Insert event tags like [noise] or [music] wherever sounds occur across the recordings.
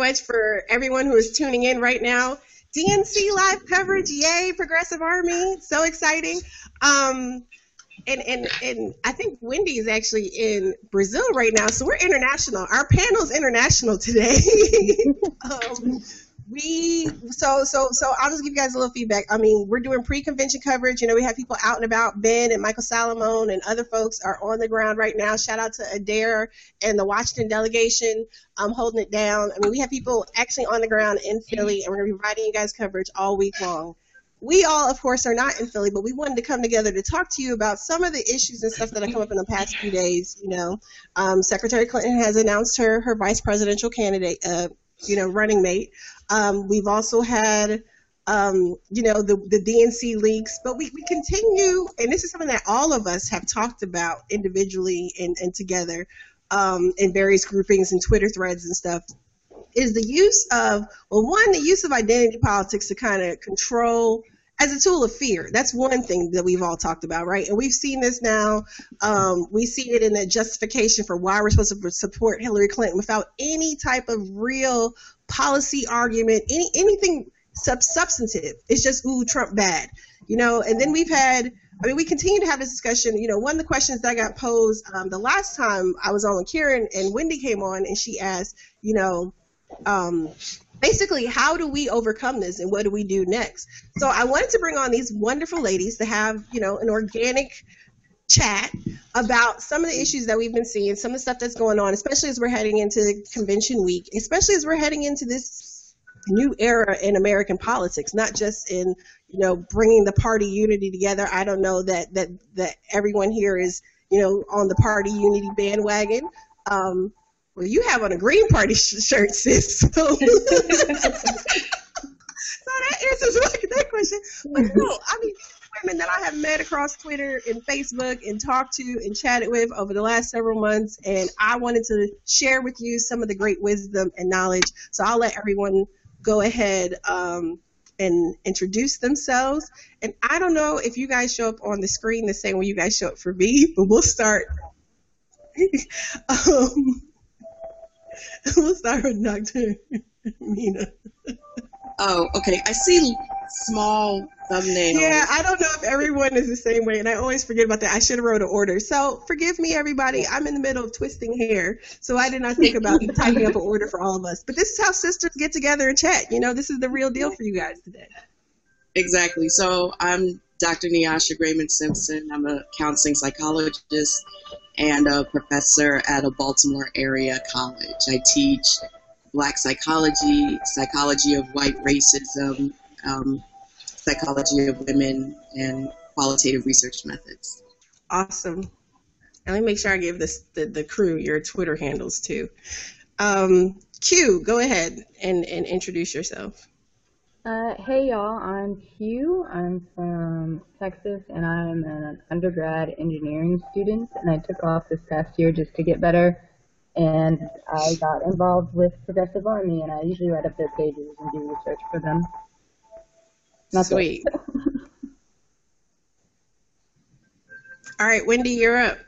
much for everyone who is tuning in right now. DNC live coverage, yay, Progressive Army, so exciting. Um, and, and and I think Wendy is actually in Brazil right now, so we're international. Our panel's international today. [laughs] um, we so so so I'll just give you guys a little feedback. I mean, we're doing pre-convention coverage. You know, we have people out and about. Ben and Michael Salomon and other folks are on the ground right now. Shout out to Adair and the Washington delegation um, holding it down. I mean, we have people actually on the ground in Philly, and we're going to be providing you guys coverage all week long. We all, of course, are not in Philly, but we wanted to come together to talk to you about some of the issues and stuff that have come up in the past few days. You know, um, Secretary Clinton has announced her her vice presidential candidate, uh, you know, running mate. Um, we've also had, um, you know, the, the DNC leaks, but we, we continue, and this is something that all of us have talked about individually and, and together um, in various groupings and Twitter threads and stuff, is the use of, well, one, the use of identity politics to kind of control as a tool of fear. That's one thing that we've all talked about, right? And we've seen this now. Um, we see it in the justification for why we're supposed to support Hillary Clinton without any type of real policy argument, any anything sub- substantive. It's just ooh, Trump bad, you know. And then we've had. I mean, we continue to have this discussion. You know, one of the questions that got posed um, the last time I was on with Karen and Wendy came on, and she asked, you know, um, basically, how do we overcome this and what do we do next? So I wanted to bring on these wonderful ladies to have, you know, an organic chat about some of the issues that we've been seeing, some of the stuff that's going on, especially as we're heading into convention week, especially as we're heading into this new era in American politics, not just in you know bringing the party unity together. I don't know that that that everyone here is you know on the party unity bandwagon. Um, well, you have on a Green Party sh- shirt, sis. So. [laughs] so that answers that question. But no, I mean, women that I have met across Twitter and Facebook and talked to and chatted with over the last several months, and I wanted to share with you some of the great wisdom and knowledge. So I'll let everyone go ahead um, and introduce themselves. And I don't know if you guys show up on the screen the same way you guys show up for me, [laughs] but we'll start. [laughs] um, [laughs] we'll start with Dr. Mina. Oh, okay. I see small thumbnails. Yeah, I don't know if everyone is the same way, and I always forget about that. I should have wrote an order. So forgive me, everybody. I'm in the middle of twisting hair, so I did not think about [laughs] typing up an order for all of us. But this is how sisters get together and chat. You know, this is the real deal for you guys today. Exactly. So I'm Dr. Niasha Grayman Simpson. I'm a counseling psychologist and a professor at a Baltimore area college. I teach black psychology, psychology of white racism, um, psychology of women, and qualitative research methods. Awesome. Let me make sure I give this the, the crew your Twitter handles too. Um, Q, go ahead and, and introduce yourself. Uh, hey y'all, I'm Hugh. I'm from Texas and I'm an undergrad engineering student and I took off this past year just to get better and I got involved with Progressive Army and I usually write up their pages and do research for them. Not Sweet. [laughs] All right, Wendy, you're up.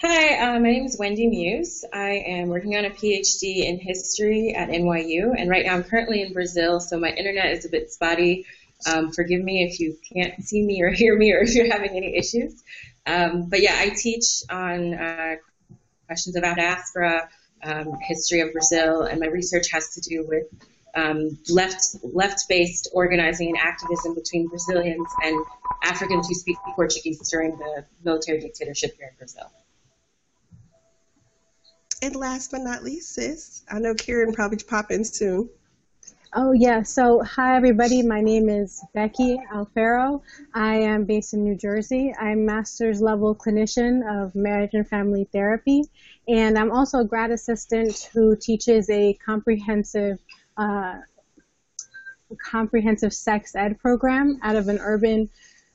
Hi, uh, my name is Wendy Muse. I am working on a PhD in history at NYU, and right now I'm currently in Brazil, so my internet is a bit spotty. Um, forgive me if you can't see me or hear me or if you're having any issues. Um, but yeah, I teach on uh, questions about diaspora, um, history of Brazil, and my research has to do with um, left left-based organizing and activism between Brazilians and Africans who speak Portuguese during the military dictatorship here in Brazil. And last but not least, sis, I know Karen probably pop in soon. Oh yeah, so hi everybody, my name is Becky Alfaro. I am based in New Jersey. I'm master's level clinician of marriage and family therapy, and I'm also a grad assistant who teaches a comprehensive uh, comprehensive sex ed program out of an urban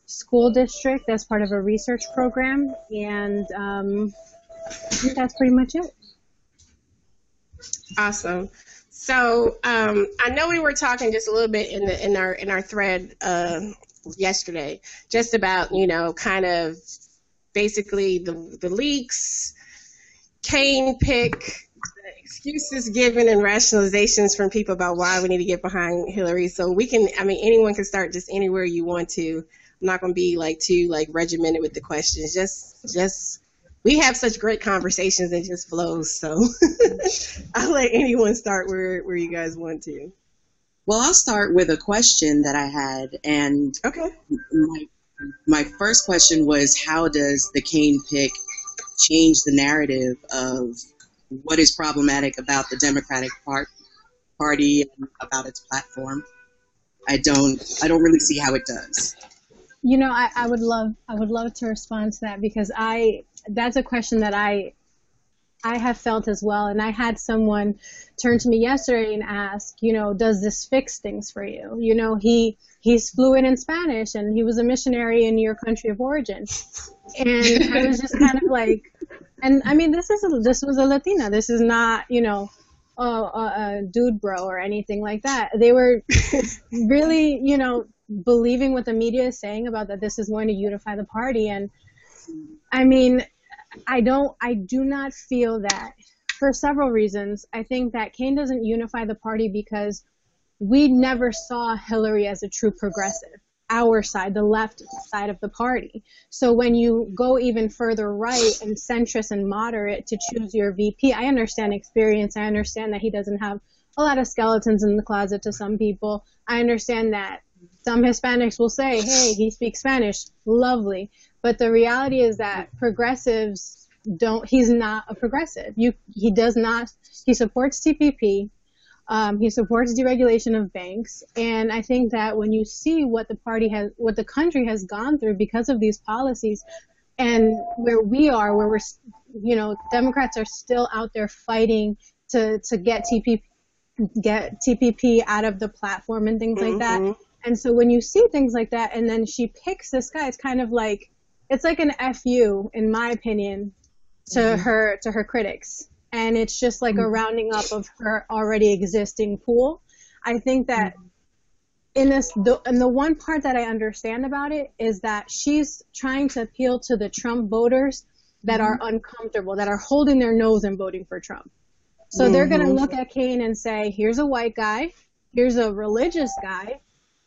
school district as part of a research program, and um, I think that's pretty much it. Awesome. So um, I know we were talking just a little bit in the in our in our thread uh, yesterday, just about you know kind of basically the the leaks, Kaine pick, excuses given and rationalizations from people about why we need to get behind Hillary. So we can, I mean, anyone can start just anywhere you want to. I'm not going to be like too like regimented with the questions. Just, just we have such great conversations and just flows. So [laughs] I'll let anyone start where where you guys want to. Well, I'll start with a question that I had, and okay. My my first question was, how does the Kaine pick change the narrative of what is problematic about the Democratic part, Party and about its platform? I don't I don't really see how it does. You know, I, I would love I would love to respond to that because I that's a question that I I have felt as well. And I had someone turn to me yesterday and ask, you know, does this fix things for you? You know, he he's fluent in Spanish and he was a missionary in your country of origin. And I was just kind of like, and I mean, this is a, this was a Latina. This is not, you know, a, a, a dude bro or anything like that. They were really, you know, believing what the media is saying about that this is going to unify the party. And I mean, I don't, I do not feel that for several reasons. I think that Kaine doesn't unify the party because we never saw Hillary as a true progressive, our side, the left side of the party. So when you go even further right and centrist and moderate to choose your VP, I understand experience. I understand that he doesn't have a lot of skeletons in the closet to some people. I understand that some Hispanics will say, hey, he speaks Spanish. Lovely. But the reality is that progressives don't. He's not a progressive. You. He does not. He supports TPP. Um, he supports deregulation of banks, and I think that when you see what the party has, what the country has gone through because of these policies, and where we are, where we're, you know, Democrats are still out there fighting to to get TPP get TPP out of the platform and things mm-hmm. like that. Mm-hmm. And so when you see things like that, and then she picks this guy, it's kind of like it's like an fu in my opinion to mm-hmm. her to her critics and it's just like mm-hmm. a rounding up of her already existing pool i think that mm-hmm. in this the, and the one part that i understand about it is that she's trying to appeal to the trump voters that are mm-hmm. uncomfortable that are holding their nose and voting for trump so they're going to mm-hmm. look at Kaine and say here's a white guy here's a religious guy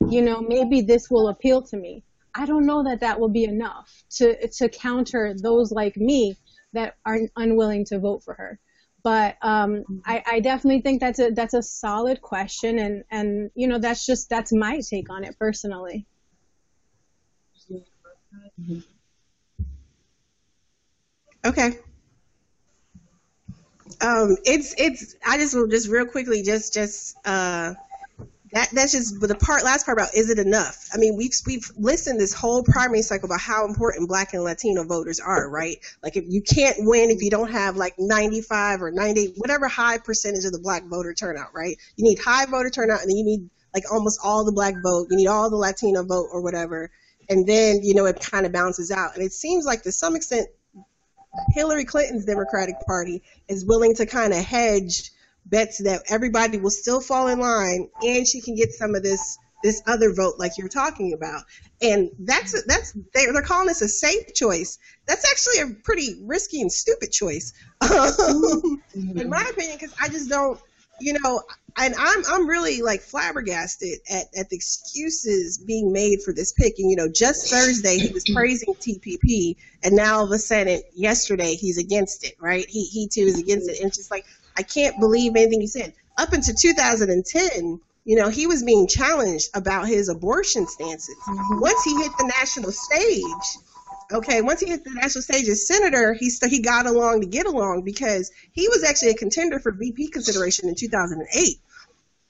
you know maybe this will appeal to me I don't know that that will be enough to to counter those like me that are unwilling to vote for her. But um, I, I definitely think that's a that's a solid question, and and you know that's just that's my take on it personally. Okay. Um, it's it's I just will just real quickly just just uh that that's just the part last part about is it enough? I mean, we've we've listened this whole primary cycle about how important Black and Latino voters are, right? Like if you can't win if you don't have like 95 or 90 whatever high percentage of the Black voter turnout, right? You need high voter turnout, and then you need like almost all the Black vote. You need all the Latino vote or whatever, and then you know it kind of bounces out. And it seems like to some extent, Hillary Clinton's Democratic Party is willing to kind of hedge bets that everybody will still fall in line and she can get some of this this other vote like you're talking about. And that's that's they're, they're calling this a safe choice. That's actually a pretty risky and stupid choice. Mm-hmm. [laughs] in my opinion because i just don't you know and i'm i'm really like flabbergasted at, at the excuses being made for this pick. And you know just thursday he was praising tpp and now all of a sudden yesterday he's against it right? He he too is against it. And it's just like I can't believe anything he said. Up until 2010, you know, he was being challenged about his abortion stances. Mm-hmm. Once he hit the national stage, okay, once he hit the national stage as senator, he he got along to get along because he was actually a contender for VP consideration in 2008.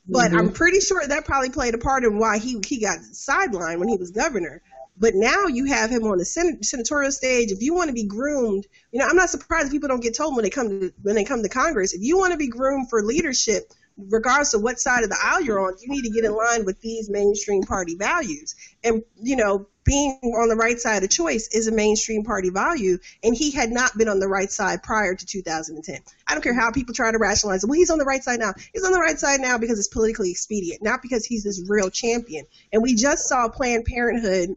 But mm-hmm. I'm pretty sure that probably played a part in why he he got sidelined when he was governor. But now you have him on the sen- senatorial stage. If you want to be groomed, you know, I'm not surprised people don't get told when they come to when they come to Congress. If you want to be groomed for leadership, regardless of what side of the aisle you're on, you need to get in line with these mainstream party values. And you know, being on the right side of choice is a mainstream party value, and he had not been on the right side prior to 2010. I don't care how people try to rationalize it. Well, he's on the right side now. He's on the right side now because it's politically expedient, not because he's this real champion. And we just saw Planned Parenthood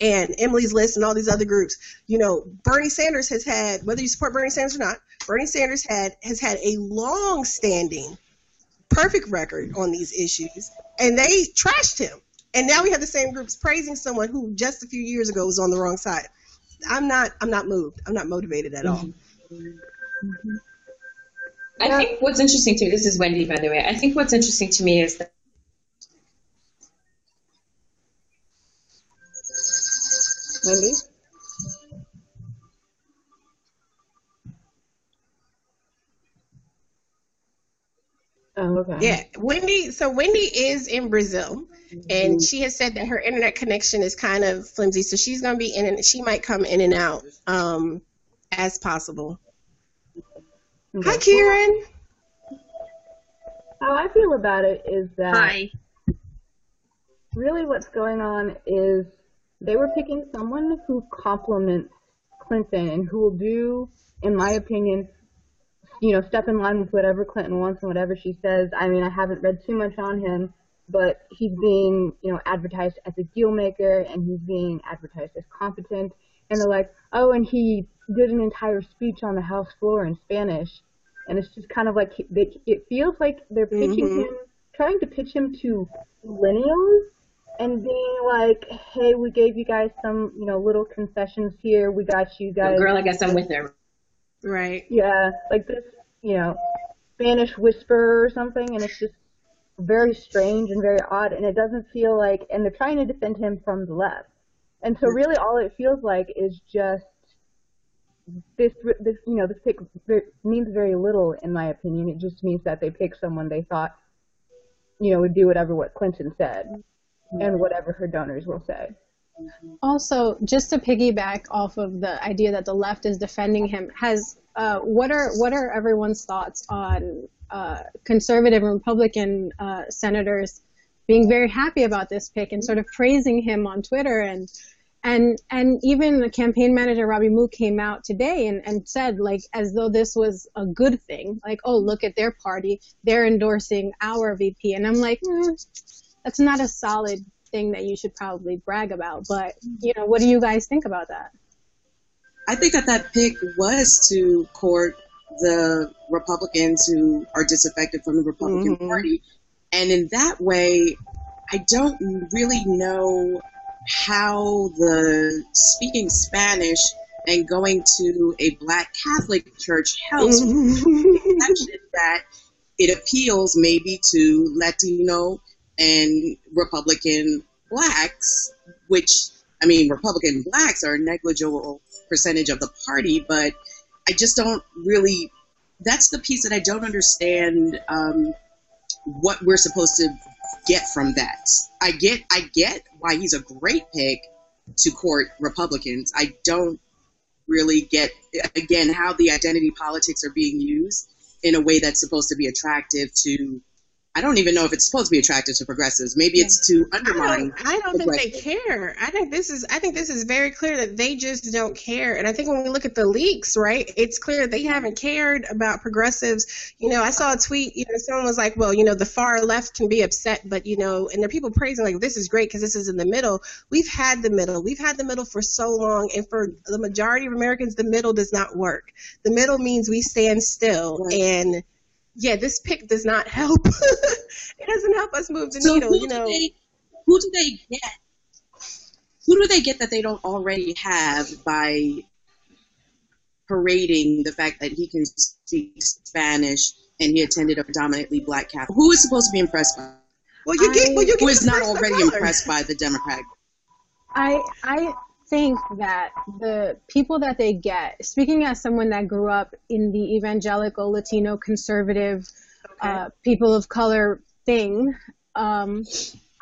and Emily's List and all these other groups. You know, Bernie Sanders has had, whether you support Bernie Sanders or not, Bernie Sanders had has had a long-standing, perfect record on these issues, and they trashed him. And now we have the same groups praising someone who just a few years ago was on the wrong side. I'm not. I'm not moved. I'm not motivated at all. Mm-hmm. I think what's interesting to me. This is Wendy, by the way. I think what's interesting to me is that. Wendy. Oh, okay. Yeah, Wendy. So Wendy is in Brazil, and she has said that her internet connection is kind of flimsy, so she's going to be in and she might come in and out um, as possible. Hi, Kieran. How I feel about it is that Hi. really what's going on is they were picking someone who complements Clinton and who will do, in my opinion, you know, step in line with whatever Clinton wants and whatever she says. I mean, I haven't read too much on him, but he's being, you know, advertised as a deal maker and he's being advertised as competent. And they're like, oh, and he did an entire speech on the House floor in Spanish. And it's just kind of like, he- they, it feels like they're pitching Mhm. him, trying to pitch him to millennials and being like, hey, we gave you guys some, you know, little concessions here. We got you guys. Girl, I guess I'm with her. Right. Yeah, like this, you know, Spanish whisper or something, and it's just very strange and very odd, and it doesn't feel like, and they're trying to defend him from the left, and so really all it feels like is just this, this, you know, this pick means very little in my opinion. It just means that they picked someone they thought, you know, would do whatever what Clinton said, and whatever her donors will say. Also, just to piggyback off of the idea that the left is defending him, has uh, what are what are everyone's thoughts on uh, conservative and Republican uh, senators being very happy about this pick and sort of praising him on Twitter and and and even the campaign manager Robby Mook came out today and, and said like as though this was a good thing, like oh look at their party, they're endorsing our VP, and I'm like. Mm, that's not a solid thing that you should probably brag about. But you know, what do you guys think about that? I think that that pick was to court the Republicans who are disaffected from the Republican Mhm. Party. And in that way, I don't really know how the speaking Spanish and going to a black Catholic church helps exception [laughs] that it appeals maybe to Latino and Republican blacks, which I mean, Republican blacks are a negligible percentage of the party, but I just don't really. That's the piece that I don't understand. Um, what we're supposed to get from that? I get, I get why he's a great pick to court Republicans. I don't really get again how the identity politics are being used in a way that's supposed to be attractive to. I don't even know if it's supposed to be attractive to progressives. Maybe it's to I undermine. don't, I don't think they care. I think this is I think this is very clear that they just don't care. And I think when we look at the leaks, right, it's clear they haven't cared about progressives. You know, I saw a tweet, you know, someone was like, well, you know, the far left can be upset, but you know, and there are people praising like this is great because this is in the middle. We've had the middle. We've had the middle for so long and for the majority of Americans the middle does not work. The middle means we stand still Right. and yeah, this pick does not help. [laughs] it doesn't help us move the So needle, who you know. do they who do they get? Who do they get that they don't already have by parading the fact that he can speak Spanish and he attended a predominantly black Catholic? Who is supposed to be impressed by? Well, you get, well, you get is the not already color. impressed by the Democratic? I I think that the people that they get, speaking as someone that grew up in the evangelical Latino conservative uh, people of color thing, um,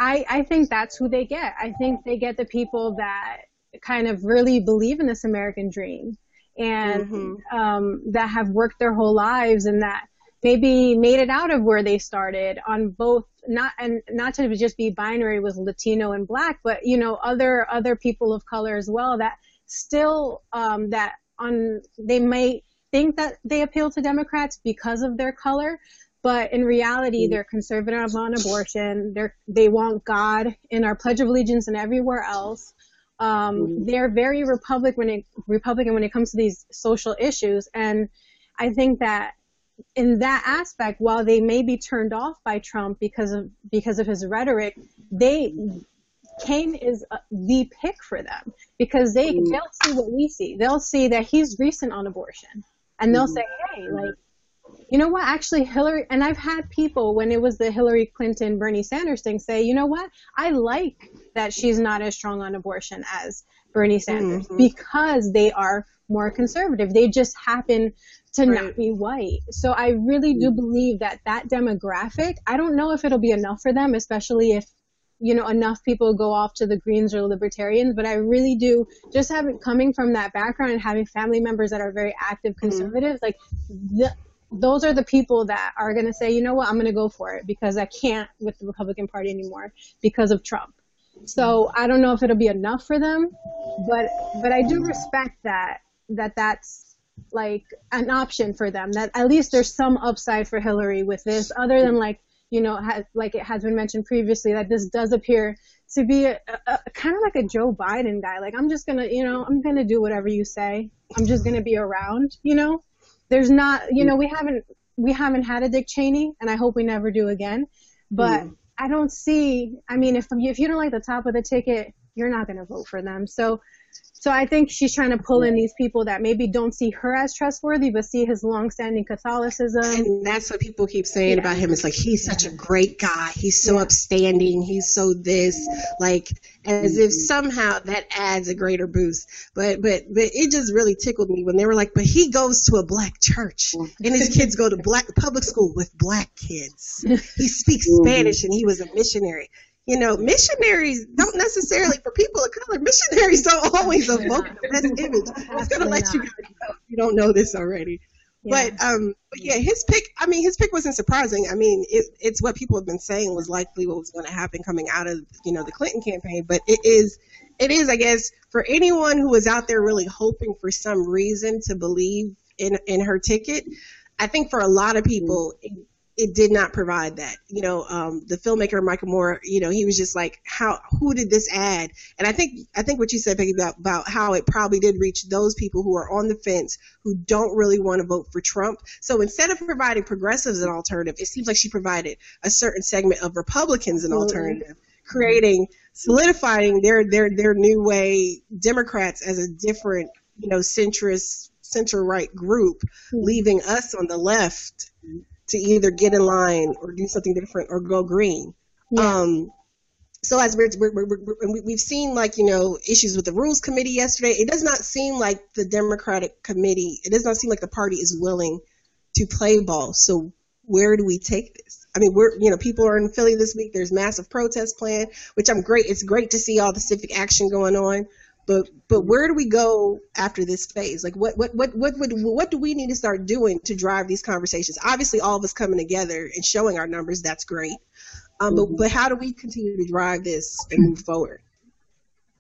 I I think that's who they get. I think they get the people that kind of really believe in this American dream and Mhm. um, that have worked their whole lives and that maybe made it out of where they started on both not and not to just be binary with Latino and Black, but you know other other people of color as well that still um, that on they might think that they appeal to Democrats because of their color, but in reality they're conservative on abortion. They're they want God in our Pledge of Allegiance and everywhere else. Um, mm-hmm. They're very Republican when it Republican when it comes to these social issues, and I think that in that aspect, while they may be turned off by Trump because of because of his rhetoric, they Kaine is uh, the pick for them because they mm-hmm. they'll see what we see. They'll see that he's recent on abortion, and they'll mm-hmm. say, "Hey, like, you know what? Actually, Hillary." And I've had people when it was the Hillary Clinton Bernie Sanders thing say, "You know what? I like that she's not as strong on abortion as Bernie Sanders mm-hmm. because they are more conservative. They just happen to right. not be white. So I really do mm-hmm. believe that that demographic, I don't know if it'll be enough for them, especially if you know enough people go off to the greens or libertarians but i really do just having coming from that background and having family members that are very active mm-hmm. conservatives mm-hmm. like the, those are the people that are going to say you know what i'm going to go for it because i can't with the republican party anymore because of trump so i don't know if it'll be enough for them but but i do respect that that that's like an option for them. That at least there's some upside for Hillary with this, other than like you know, like it has been mentioned previously, that this does appear to be a, a, a kind of like a Joe Biden guy. Like I'm just gonna, you know, I'm gonna do whatever you say. I'm just gonna be around. You know, there's not, you know, we haven't we haven't had a Dick Cheney, and I hope we never do again. But mm. I don't see. I mean, if if you don't like the top of the ticket, you're not gonna vote for them. So so I think she's trying to pull in these people that maybe don't see her as trustworthy, but see his longstanding Catholicism. And that's what people keep saying yeah. about him. It's like he's such a great guy. He's so yeah. upstanding. He's so this, like as if mm-hmm. somehow that adds a greater boost. But but but it just really tickled me when they were like, but he goes to a black church mm-hmm. and his kids go to black public school with black kids. [laughs] He speaks mm-hmm. Spanish and he was a missionary you know, missionaries don't necessarily, for people of color, missionaries don't always [laughs] evoke the best image. I was going to let you guys know you don't know this already. Yeah. But um, but yeah, his pick. I mean, his pick wasn't surprising. I mean, it, it's what people have been saying was likely what was going to happen coming out of you know the Clinton campaign. But it is, it is, I guess, for anyone who was out there really hoping for some reason to believe in in her ticket. I think for a lot of people, it, it did not provide that. You know, um, the filmmaker Michael Moore, you know, he was just like, how, who did this add? And I think, I think what you said, Peggy, about, about how it probably did reach those people who are on the fence who don't really want to vote for Trump. So instead of providing progressives an alternative, it seems like she provided a certain segment of Republicans an alternative, creating, solidifying their, their, their new way Democrats as a different, you know, centrist, center right group, mm-hmm. leaving us on the left to either get in line or do something different or go green. Yeah. Um, so as we're, we're, we're, we're, we've seen like you know issues with the rules committee yesterday it does not seem like the democratic committee it does not seem like the party is willing to play ball so where do we take this i mean we're you know people are in philly this week there's massive protest planned which i'm great it's great to see all the civic action going on but but where do we go after this phase? Like what what what what what, what do we need to start doing to drive these conversations? Obviously, all of us coming together and showing our numbers, that's great. Um, but but how do we continue to drive this and move forward?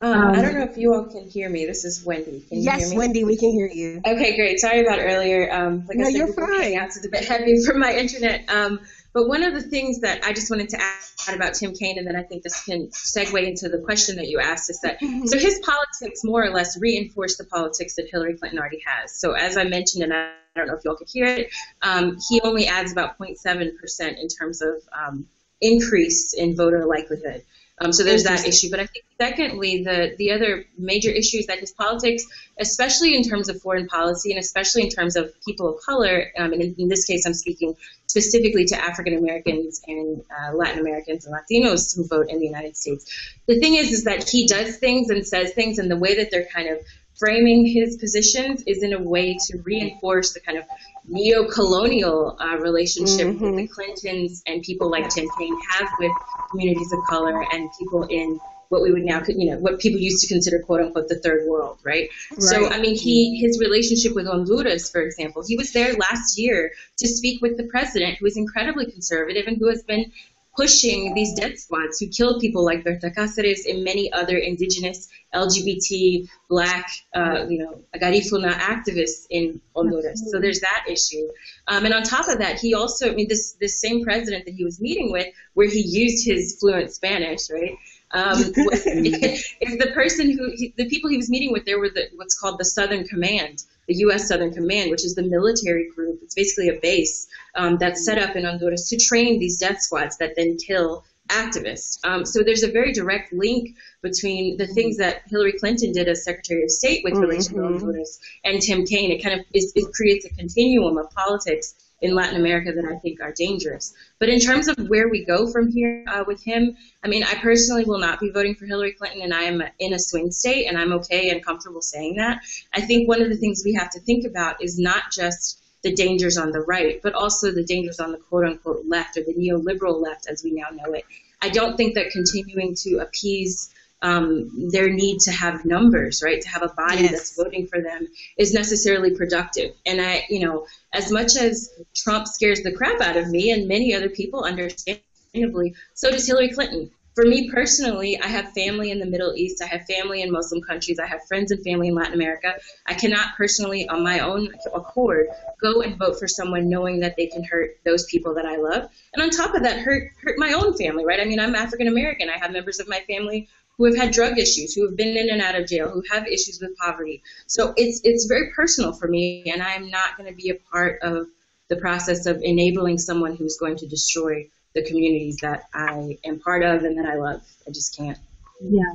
Um, I um, don't know if you all can hear me. This is Wendy. Can you yes, hear me? Wendy, we can hear you. Okay, great. Sorry about earlier. Um, like no, I said, you're fine. It's a bit heavy for my internet. Um, but one of the things that I just wanted to add about Tim Kaine, and then I think this can segue into the question that you asked, is that mm-hmm. so his politics more or less reinforce the politics that Hillary Clinton already has. So as I mentioned, and I don't know if you all could hear it, um, he only adds about 0.7% in terms of um, increase in voter likelihood. Um, so there's that issue. But I think secondly, the the other major issue is that his politics, especially in terms of foreign policy and especially in terms of people of color, um, and in, in, this case I'm speaking specifically to African Americans and uh, Latin Americans and Latinos who vote in the United States. The thing is, is that he does things and says things in the way that they're kind of framing his positions is in a way to reinforce the kind of neo-colonial uh, relationship mm-hmm. that the Clintons and people like Tim Kaine have with communities of color and people in what we would now, you know, what people used to consider "quote unquote" the third world, right? right? So, I mean, he his relationship with Honduras, for example, he was there last year to speak with the president, who is incredibly conservative and who has been pushing these death squads who killed people like Berta Cáceres and many other indigenous, LGBT, black, uh, you know, Garifuna activists in Honduras. So there's that issue. Um, and on top of that, he also, I mean, this, this same president that he was meeting with, where he used his fluent Spanish, right? Um, [laughs] [laughs] if the person who, he, the people he was meeting with, there were the, what's called the Southern Command, the U.S. Southern Command, which is the military group. It's basically a base um, that's set up in Honduras to train these death squads that then kill activists. Um, so there's a very direct link between the things that Hillary Clinton did as Secretary of State with relation to Honduras and Tim Kaine. It kind of is, it creates a continuum of politics in Latin America that I think are dangerous. But in terms of where we go from here uh, with him, I mean, I personally will not be voting for Hillary Clinton, and I am in a swing state, and I'm okay and comfortable saying that. I think one of the things we have to think about is not just the dangers on the right, but also the dangers on the quote unquote left or the neoliberal left as we now know it. I don't think that continuing to appease um, their need to have numbers, right, to have a body yes. that's voting for them is necessarily productive. And I, you know, as much as Trump scares the crap out of me and many other people, understandably, so does Hillary Clinton for me personally, I have family in the Middle East. I have family in Muslim countries. I have friends and family in Latin America. I cannot personally, on my own accord, go and vote for someone knowing that they can hurt those people that I love. And on top of that, hurt hurt my own family, right? I mean, I'm African American. I have members of my family who have had drug issues, who have been in and out of jail, who have issues with poverty. So it's it's very personal for me, and I'm not going to be a part of the process of enabling someone who's going to destroy the communities that I am part of and that I love. I just can't. Yeah.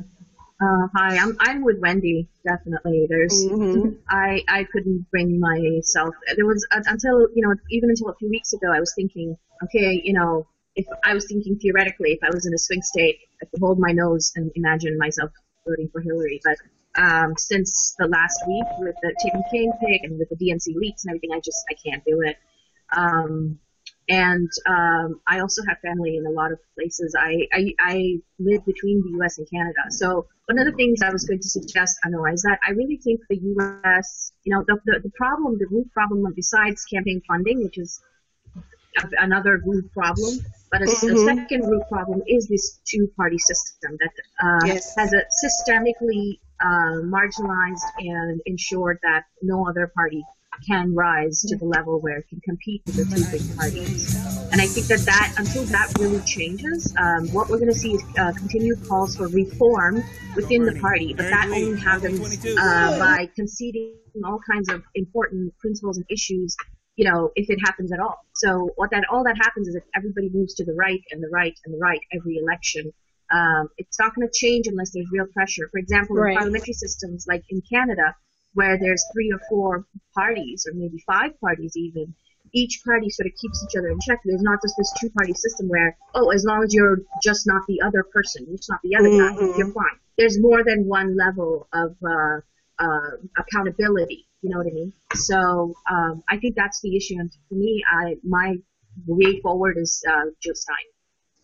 Uh, hi, I'm I'm with Wendy. Definitely, there's mm-hmm. I I couldn't bring myself. There was uh, until you know even until a few weeks ago I was thinking, okay, you know, if I was thinking theoretically, if I was in a swing state, I could hold my nose and imagine myself voting for Hillary. But um, since the last week with the Tim Kaine pick and with the DNC leaks and everything, I just I can't do it. Um, and um, I also have family in a lot of places. I, I, I live between the U.S. and Canada. So one of the things I was going to suggest, Anoa, is that I really think the U.S. You know, the, the, the problem, the root problem, besides campaign funding, which is another root problem, but a, mm-hmm. a second root problem is this two-party system that uh, yes. has a systemically uh, marginalized and ensured that no other party can rise to the level where it can compete with the two big parties. And I think that that until that really changes, um, what we're going to see is uh, continued calls for reform within the party, but that only happens uh, by conceding all kinds of important principles and issues. You know, if it happens at all. So what that all that happens is if everybody moves to the right and the right and the right every election, um, it's not going to change unless there's real pressure. For example, right. in parliamentary systems like in Canada, where there's three or four parties, or maybe five parties even, each party sort of keeps each other in check. There's not just this two party system where, oh, as long as you're just not the other person, you're just not the other mm-hmm. guy, you're fine. There's more than one level of uh, uh, accountability. You know what I mean? So um, I think that's the issue. And for me, I my way forward is uh, Jill Stein.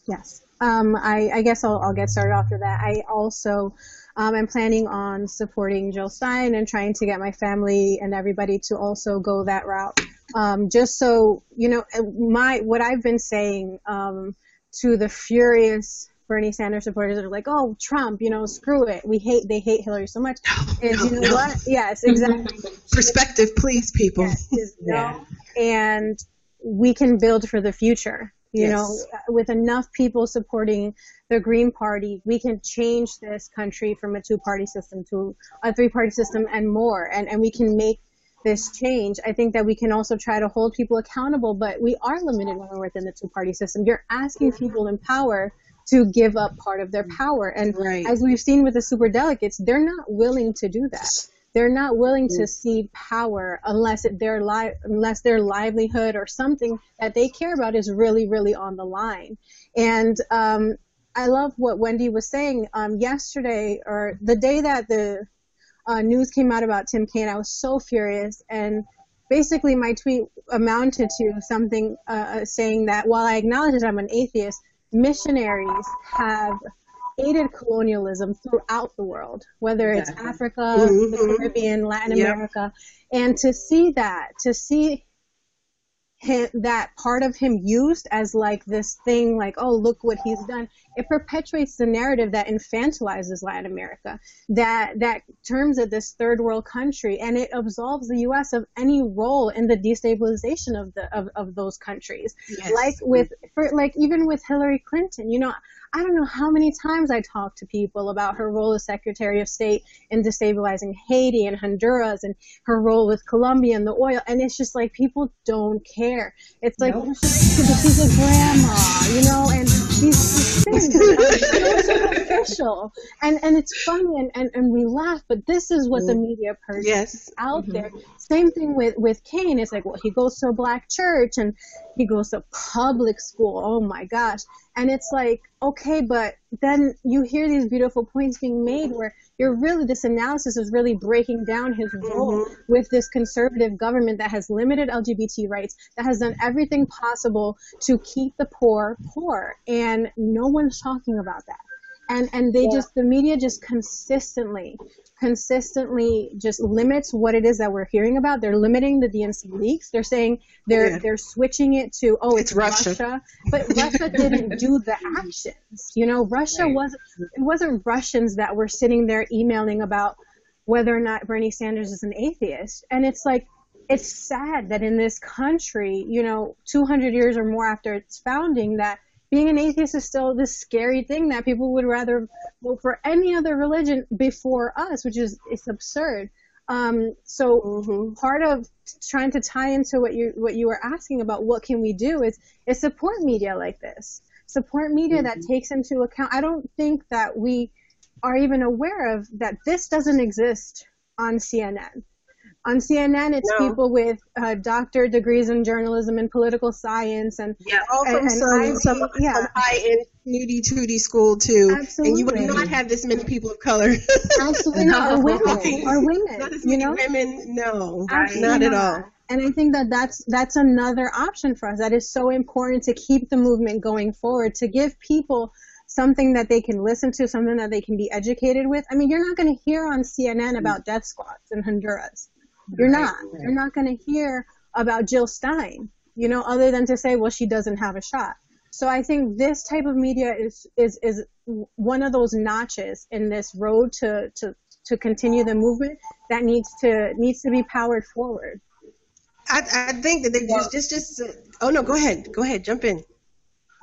Yes. Um, I, I, guess I'll, I'll, get started after that. I also um, am planning on supporting Jill Stein and trying to get my family and everybody to also go that route. Um, just so you know, my what I've been saying um, to the furious Bernie Sanders supporters that are like, "Oh, Trump, you know, screw it. We hate they hate Hillary so much." Is [laughs] no, you know no. what? Yes, exactly. [laughs] Perspective, please, people. Yes, yeah. no, and we can build for the future. You yes. know, with enough people supporting the Green Party, we can change this country from a two-party system to a three-party system and more, and, and we can make this change. I think that we can also try to hold people accountable, but we are limited when we're within the two-party system. You're asking people in power to give up part of their power, and right. as we've seen with the super delegates, they're not willing to do that they're not willing to cede power unless their li- unless their livelihood or something that they care about is really really on the line. And um, I love what Wendy was saying um, yesterday or the day that the uh, news came out about Tim Kaine. I was so furious and. Basically, my tweet amounted to something uh, saying that while I acknowledge that I'm an atheist, missionaries have aided colonialism throughout the world, whether it's exactly. Africa, mm-hmm. the Caribbean, Latin yep. America, and to see that, to see him, that part of him used as like this thing, like oh look what he's done. It perpetuates the narrative that infantilizes Latin America, that that terms it this third world country, and it absolves the U.S. of any role in the destabilization of the of, of those countries. Yes. Like with for like even with Hillary Clinton, you know, I don't know how many times I talked to people about her role as Secretary of State in destabilizing Haiti and Honduras and her role with Colombia and the oil. And it's just like people don't care. It's like nope. [laughs] she's a grandma, you know, and these, things are so superficial. And and it's funny and, and, and we laugh, but this is what the media person yes. out mm-hmm. there. Same thing with, with Kaine. It's like, well, he goes to a black church and he goes to public school. Oh my gosh. And it's like, okay, but then you hear these beautiful points being made where you're really, this analysis is really breaking down his role mm-hmm. with this conservative government that has limited LGBT rights, that has done everything possible to keep the poor poor. And no one's talking about that and and they yeah. just the media just consistently consistently just limits what it is that we're hearing about they're limiting the dnc leaks they're saying they're yeah. they're switching it to oh it's, it's russia. russia. but russia [laughs] didn't do the actions you know russia right. wasn't it wasn't russians that were sitting there emailing about whether or not bernie sanders is an atheist and it's like it's sad that in this country you know 200 years or more after its founding that being an atheist is still this scary thing that people would rather vote for any other religion before us, which is it's absurd. Um, so mm-hmm. part of trying to tie into what you what you were asking about what can we do is is support media like this, support media mm-hmm. that takes into account. I don't think that we are even aware of that this doesn't exist on CNN. On CNN, it's no. people with uh, doctor degrees in journalism and political science, and yeah, all from and, some, and some, yeah. some high-end snooty tooty school too. Absolutely. And you would not have this many people of color. Absolutely [laughs] not. Or women. Or women. Not as many you know? women. No, Absolutely not at all. And I think that that's that's another option for us. That is so important to keep the movement going forward. To give people something that they can listen to, something that they can be educated with. I mean, you're not going to hear on CNN about death squads in Honduras. You're not. You're not going to hear about Jill Stein, you know, other than to say, well, she doesn't have a shot. So I think this type of media is is is one of those notches in this road to to to continue the movement that needs to needs to be powered forward. I, I think that they just just just uh, oh no go ahead go ahead jump in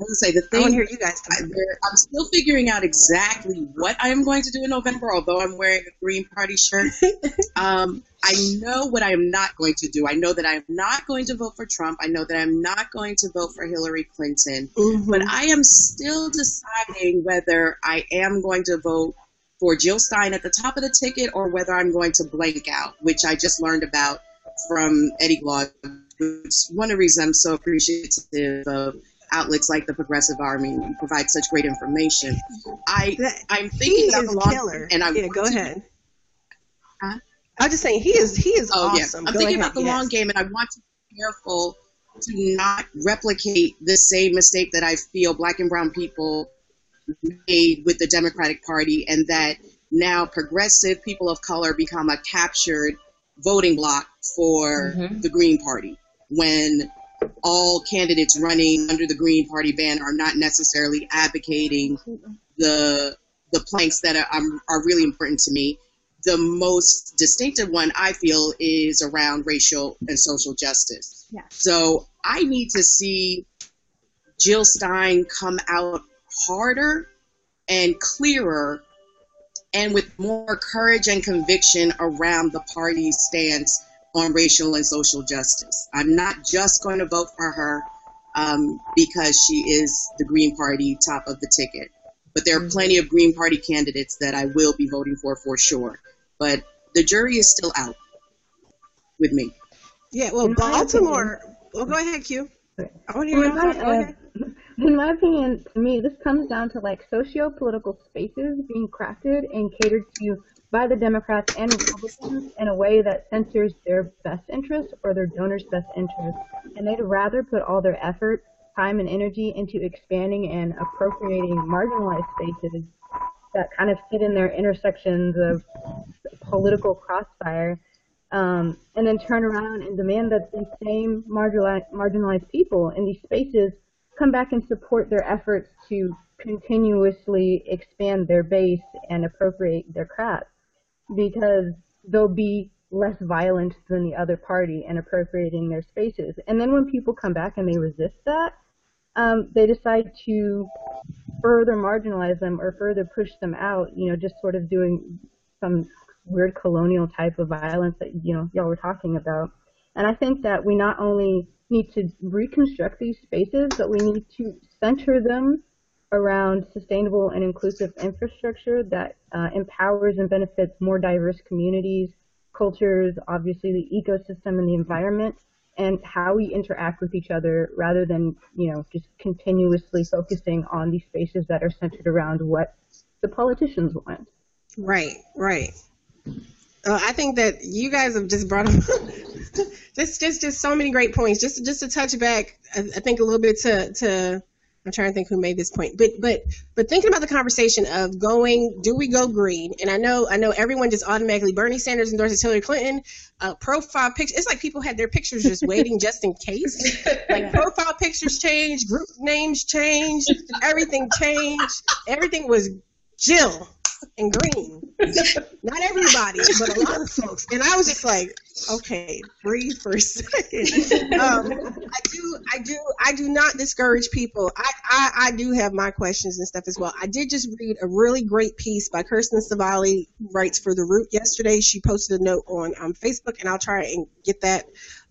I was say the thing. I want to hear you guys. I, I'm still figuring out exactly what I am going to do in November. Although I'm wearing a Green Party shirt, [laughs] um, I know what I am not going to do. I know that I am not going to vote for Trump. I know that I'm not going to vote for Hillary Clinton. Mm-hmm. But I am still deciding whether I am going to vote for Jill Stein at the top of the ticket or whether I'm going to blank out, which I just learned about from Eddie Glaude. Which one of the reasons I'm so appreciative of outlets like the Progressive Army provide such great information. I I'm thinking about the long killer. and I'm yeah, go ahead. Huh? I'm just saying he is he is oh, awesome. Yeah. I'm go thinking ahead. about the yes. long game, and I want to be careful to not replicate the same mistake that I feel Black and Brown people made with the Democratic Party, and that now progressive people of color become a captured voting bloc for mm-hmm. the Green Party when all candidates running under the Green Party banner are not necessarily advocating the the planks that are, um, are really important to me. The most distinctive one I feel is around racial and social justice. Yeah. So I need to see Jill Stein come out harder and clearer and with more courage and conviction around the party's stance on racial and social justice. I'm not just going to vote for her um, because she is the Green Party top of the ticket. But there are mm-hmm. plenty of Green Party candidates that I will be voting for for sure. But the jury is still out with me. Yeah, well, Baltimore. Well, go ahead, Q. I want to hear my, uh, In my opinion, to me, this comes down to like socio-political spaces being crafted and catered to by the Democrats and Republicans in a way that censors their best interests or their donors' best interests. And they'd rather put all their effort, time, and energy into expanding and appropriating marginalized spaces that kind of sit in their intersections of political crossfire, um, and then turn around and demand that these same marginalized, marginalized people in these spaces come back and support their efforts to continuously expand their base and appropriate their craft because they'll be less violent than the other party and appropriating their spaces. And then when people come back and they resist that, um, they decide to further marginalize them or further push them out, you know, just sort of doing some weird colonial type of violence that, you know, y'all were talking about. And I think that we not only need to reconstruct these spaces, but we need to center them around sustainable and inclusive infrastructure that uh, empowers and benefits more diverse communities, cultures, obviously the ecosystem and the environment, and how we interact with each other rather than, you know, just continuously focusing on these spaces that are centered around what the politicians want. Right, right. Uh, I think that you guys have just brought up [laughs] just just just so many great points. Just just to touch back, I, I think a little bit to to I'm trying to think who made this point, but but but thinking about the conversation of going, do we go green? And I know I know everyone just automatically Bernie Sanders endorses Hillary Clinton. Uh, profile picture. It's like people had their pictures just waiting just in case. [laughs] Like profile pictures changed, group names changed, everything changed. Everything was Jill and green. Not everybody, but a lot of folks. And I was just like, okay, breathe for a second. Um, I do, I do, I do not discourage people. I, I, I do have my questions and stuff as well. I did just read a really great piece by Kirsten Savali, who writes for The Root yesterday. She posted a note on um, Facebook, and I'll try and get that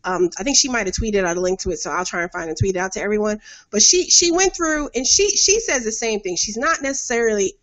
um, I think she might have tweeted out a link to it, so I'll try and find and tweet it out to everyone. But she she went through and she she says the same thing. She's not necessarily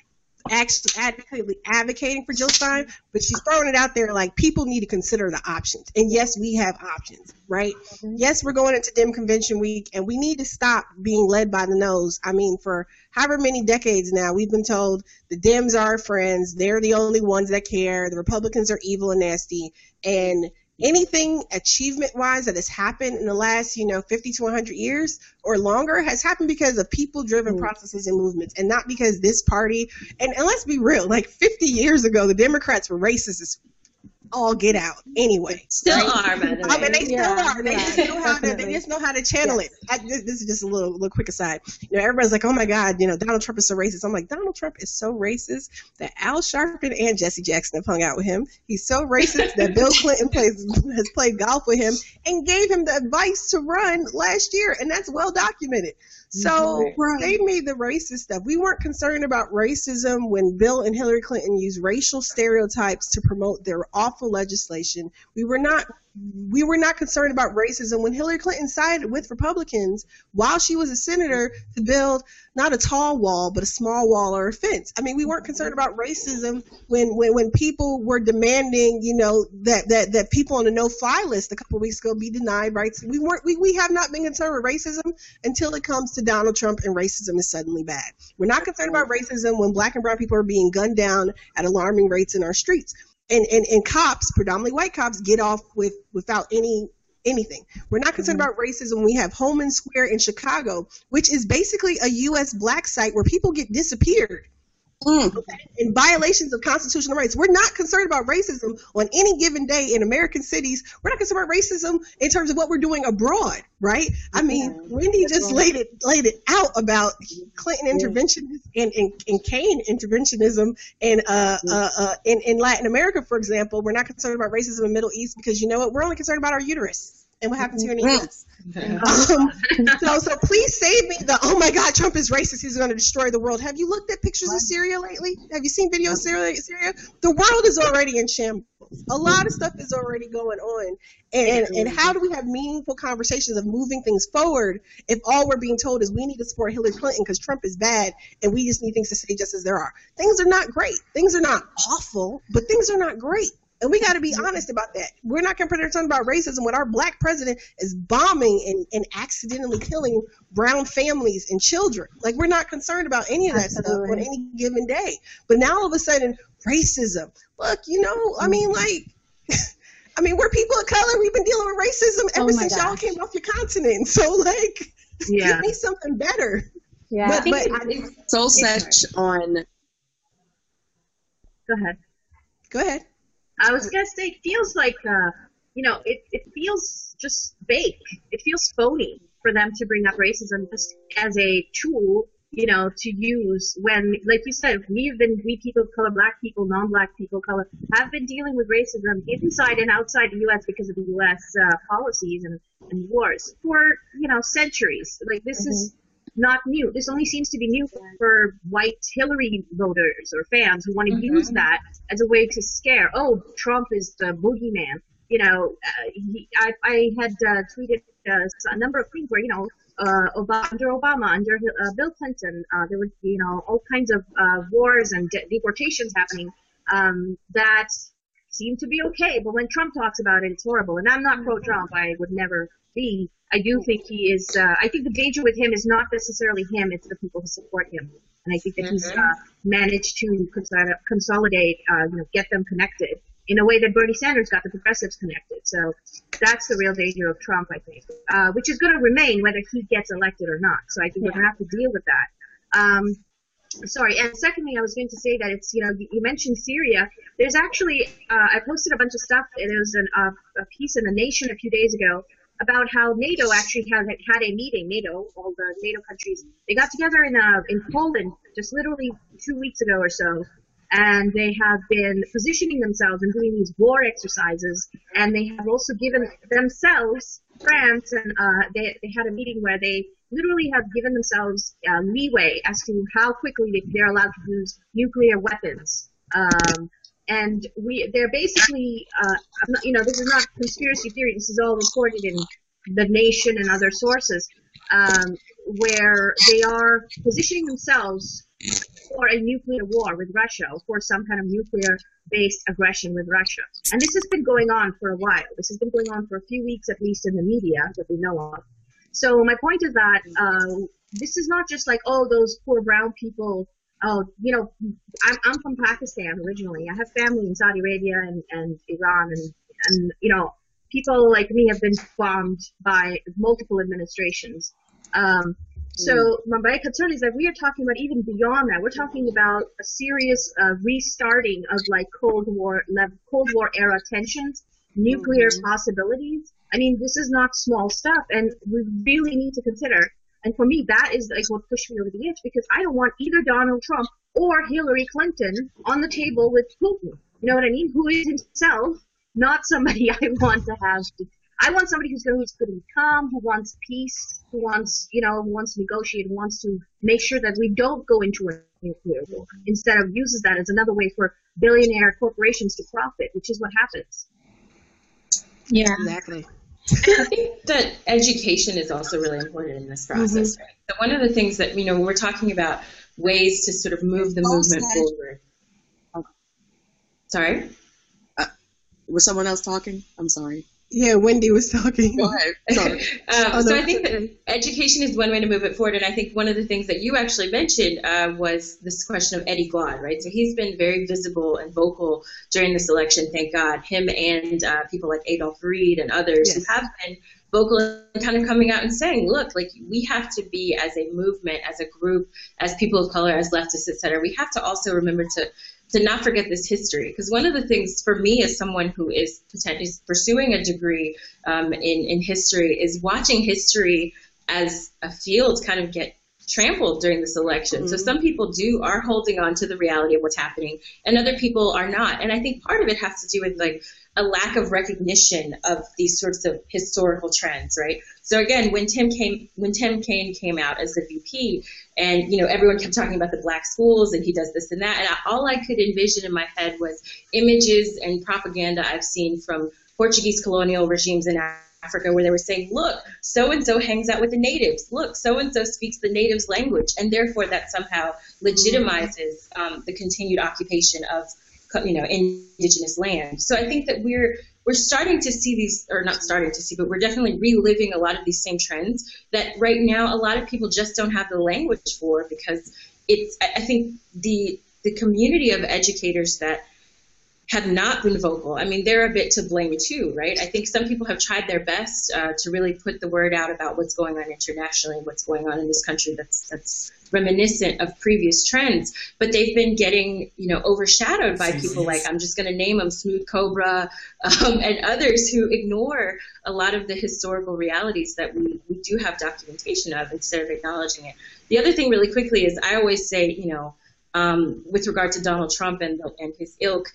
actually advocating, advocating for Jill Stein, but she's throwing it out there like people need to consider the options. And yes, we have options, right? Mm-hmm. Yes, we're going into Dem Convention Week, and we need to stop being led by the nose. I mean, for however many decades now, we've been told the Dems are our friends, they're the only ones that care, the Republicans are evil and nasty, and anything achievement wise that has happened in the last you know 50 to 100 years or longer has happened because of people driven mm. processes and movements and not because this party and, and let's be real like 50 years ago the democrats were racist as all get out anyway. Still right? are, by the um, way. I mean, they still yeah, are. They yeah, just know how to. They just know how to channel yes. it. I, this, this, is just a little, little quick aside. You know, everybody's like, "Oh my God, you know, Donald Trump is so racist." I'm like, Donald Trump is so racist that Al Sharpton and Jesse Jackson have hung out with him. He's so racist that Bill [laughs] Clinton plays has played golf with him and gave him the advice to run last year, and that's well documented. So right. they made the racist stuff. We weren't concerned about racism when Bill and Hillary Clinton used racial stereotypes to promote their awful legislation. We were not we were not concerned about racism when Hillary Clinton sided with Republicans while she was a senator to build not a tall wall, but a small wall or a fence. I mean, we weren't concerned about racism when, when, when people were demanding, you know, that, that, that people on the no-fly list a couple weeks ago be denied rights. We weren't, we, we have not been concerned with racism until it comes to Donald Trump and racism is suddenly bad. We're not concerned about racism when black and brown people are being gunned down at alarming rates in our streets and, and, and cops, predominantly white cops, get off with without any anything. We're not concerned mm-hmm. about racism. We have Homan Square in Chicago, which is basically a U.S. black site where people get disappeared Mm. In violations of constitutional rights. We're not concerned about racism on any given day in American cities. We're not concerned about racism in terms of what we're doing abroad, right? I mean, Wendy just laid it laid it out about Clinton interventionism and, and, and Kaine interventionism and uh, uh, uh, in, in Latin America, for example. We're not concerned about racism in the Middle East because you know what? We're only concerned about our uterus and what happens here in the U.S. Um, so, so please save me the oh my God, Trump is racist. He's going to destroy the world. Have you looked at pictures of Syria lately? Have you seen videos of Syria? Syria? The world is already in shambles. A lot of stuff is already going on, and and how do we have meaningful conversations of moving things forward if all we're being told is we need to support Hillary Clinton because Trump is bad and we just need things to say just as there are. Things are not great. Things are not awful, but things are not great. And we got to be honest about that. We're not going to pretend about racism when our black president is bombing and, and accidentally killing brown families and children. Like, we're not concerned about any of that Absolutely. stuff on any given day. But now all of a sudden, racism. Look, you know, I mean, mm-hmm. like, [laughs] I mean, we're people of color. We've been dealing with racism oh ever oh since gosh. y'all came off your continent. [laughs] So, like, yeah. give me something better. Yeah, but, but it's so such on. Go ahead. Go ahead. I was gonna say, it feels like, uh, you know, it, it feels just fake. It feels phony for them to bring up racism just as a tool, you know, to use when, like you said, we've been, we people of color, black people, non-black people of color, have been dealing with racism inside and outside the U.S. because of the U.S. Uh, policies and, and wars for, you know, centuries. Like this mm-hmm. is not new. This only seems to be new for white Hillary voters or fans who want to mm-hmm. use that as a way to scare. Oh, Trump is the boogeyman. You know, uh, he, I, I had uh, tweeted uh, a number of things where you know uh, Obama, under Obama, under uh, Bill Clinton, uh, there were you know all kinds of uh, wars and de- deportations happening um, that seem to be okay. But when Trump talks about it, it's horrible. And I'm not pro-Trump. I would never I do think he is. Uh, I think the danger with him is not necessarily him; it's the people who support him. And I think that mm-hmm. he's uh, managed to consolidate, uh, you know, get them connected in a way that Bernie Sanders got the progressives connected. So that's the real danger of Trump, I think, uh, which is going to remain whether he gets elected or not. So I think yeah. we're going to have to deal with that. Um, sorry. And secondly, I was going to say that it's, you know, you, mentioned Syria. There's actually, uh, I posted a bunch of stuff. There was an, uh, a piece in The Nation a few days ago about how NATO actually had, had a meeting, NATO, all the NATO countries. They got together in, uh, in Poland just literally two weeks ago or so and they have been positioning themselves and doing these war exercises, and they have also given themselves, France, and uh, they, they had a meeting where they literally have given themselves uh, leeway as to how quickly they, they're allowed to use nuclear weapons. Um, and we, they're basically, uh, you know, this is not conspiracy theory. This is all reported in the Nation and other sources, um, where they are positioning themselves for a nuclear war with Russia or for some kind of nuclear based aggression with Russia. And this has been going on for a while. This has been going on for a few weeks, at least in the media that we know of. So my point is that uh, this is not just like, oh, those poor brown people. Oh, you know, I'm, I'm from Pakistan originally. I have family in Saudi Arabia and, and Iran, and, and, you know, people like me have been bombed by multiple administrations. Um, so mm. my concern is that we are talking about even beyond that. We're talking about a serious uh, restarting of like Cold War level, Cold War era tensions, nuclear mm-hmm. possibilities. I mean, this is not small stuff, and we really need to consider. And for me, that is like what pushed me over the edge because I don't want either Donald Trump or Hillary Clinton on the table with Putin. You know what I mean? Who is himself not somebody [laughs] I want to have to I want somebody who's going to be calm, who wants peace, who wants, you know, who wants to negotiate, who wants to make sure that we don't go into a nuclear war. Instead of uses that as another way for billionaire corporations to profit, which is what happens. Yeah, exactly. I think that education is also really important in this process. Mm-hmm. Right? So one of the things that you know, we're talking about ways to sort of move the movement forward. Sorry. Uh, was someone else talking? I'm sorry. Yeah, Wendy was talking. [laughs] Sorry. [laughs] um, oh, so I think that education is one way to move it forward, and I think one of the things that you actually mentioned uh, was this question of Eddie Glaude, right? So he's been very visible and vocal during this election, thank God. Him and uh, people like Adolph Reed and others yes. who have been vocal and kind of coming out and saying, look, like we have to be as a movement, as a group, as people of color, as leftists, et cetera, we have to also remember to to not forget this history. Because one of the things for me as someone who is potentially pursuing a degree um, in, in history is watching history as a field kind of get trampled during this election. Mm-hmm. So some people do are holding on to the reality of what's happening and other people are not. And I think part of it has to do with like a lack of recognition of these sorts of historical trends, right? So again, when Tim came, when Tim Kaine came out as the VP, and you know everyone kept talking about the black schools, and he does this and that, and I, all I could envision in my head was images and propaganda I've seen from Portuguese colonial regimes in Africa where they were saying, look, so and so hangs out with the natives. Look, so and so speaks the natives' language, and therefore that somehow legitimizes um, the continued occupation of you know indigenous land. So I think that we're we're starting to see these, or not starting to see, but we're definitely reliving a lot of these same trends that right now a lot of people just don't have the language for because it's. I think the the community of educators that have not been vocal. I mean, they're a bit to blame too, right? I think some people have tried their best uh, to really put the word out about what's going on internationally, what's going on in this country that's that's reminiscent of previous trends, but they've been getting, you know, overshadowed by people like I'm just going to name them Smooth Cobra [laughs] um, and others who ignore a lot of the historical realities that we, we do have documentation of instead of acknowledging it. The other thing, really quickly, is I always say, you know, um, with regard to Donald Trump and, and his ilk,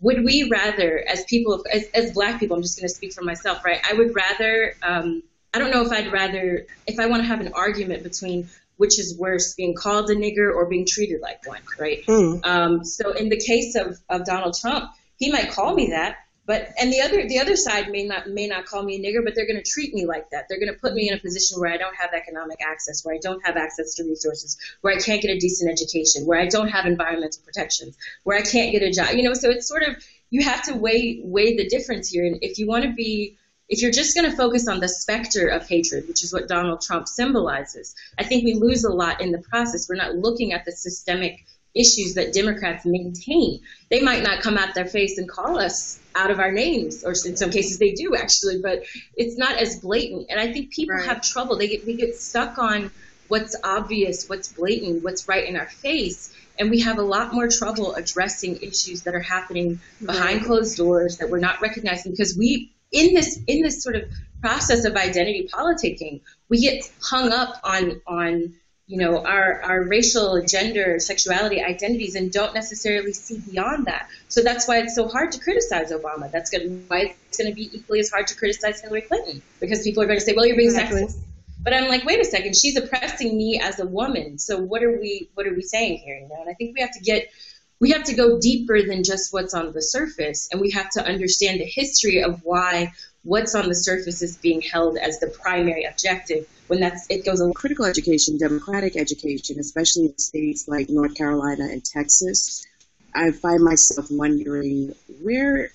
would we rather, as people, as, as black people, I'm just going to speak for myself, right? I would rather, um, I don't know if I'd rather, if I want to have an argument between which is worse, being called a nigger or being treated like one, right? Mm. Um, so in the case of, of Donald Trump, he might call me that, but and the other the other side may not may not call me a nigger, but they're going to treat me like that. They're going to put me in a position where I don't have economic access, where I don't have access to resources, where I can't get a decent education, where I don't have environmental protections, where I can't get a job. You know, so it's sort of you have to weigh weigh the difference here. And if you want to be if you're just going to focus on the specter of hatred, which is what Donald Trump symbolizes, I think we lose a lot in the process. We're not looking at the systemic issues that Democrats maintain. They might not come out their face and call us out of our names, or in some cases they do actually, but it's not as blatant. And I think people right. have trouble. They get they get stuck on what's obvious, what's blatant, what's right in our face. And we have a lot more trouble addressing issues that are happening behind right. closed doors that we're not recognizing because we in this in this sort of process of identity politicking, we get hung up on on you know, our, our racial, gender, sexuality identities and don't necessarily see beyond that. So that's why it's so hard to criticize Obama. That's going why it's going to be equally as hard to criticize Hillary Clinton because people are going to say, well, you're being exactly. sexist. But I'm like, wait a second, she's oppressing me as a woman. So what are we what are we saying here? You know, and I think we have to get we have to go deeper than just what's on the surface, and we have to understand the history of why what's on the surface is being held as the primary objective when that's it goes on critical education democratic education especially in states like north carolina and texas i find myself wondering where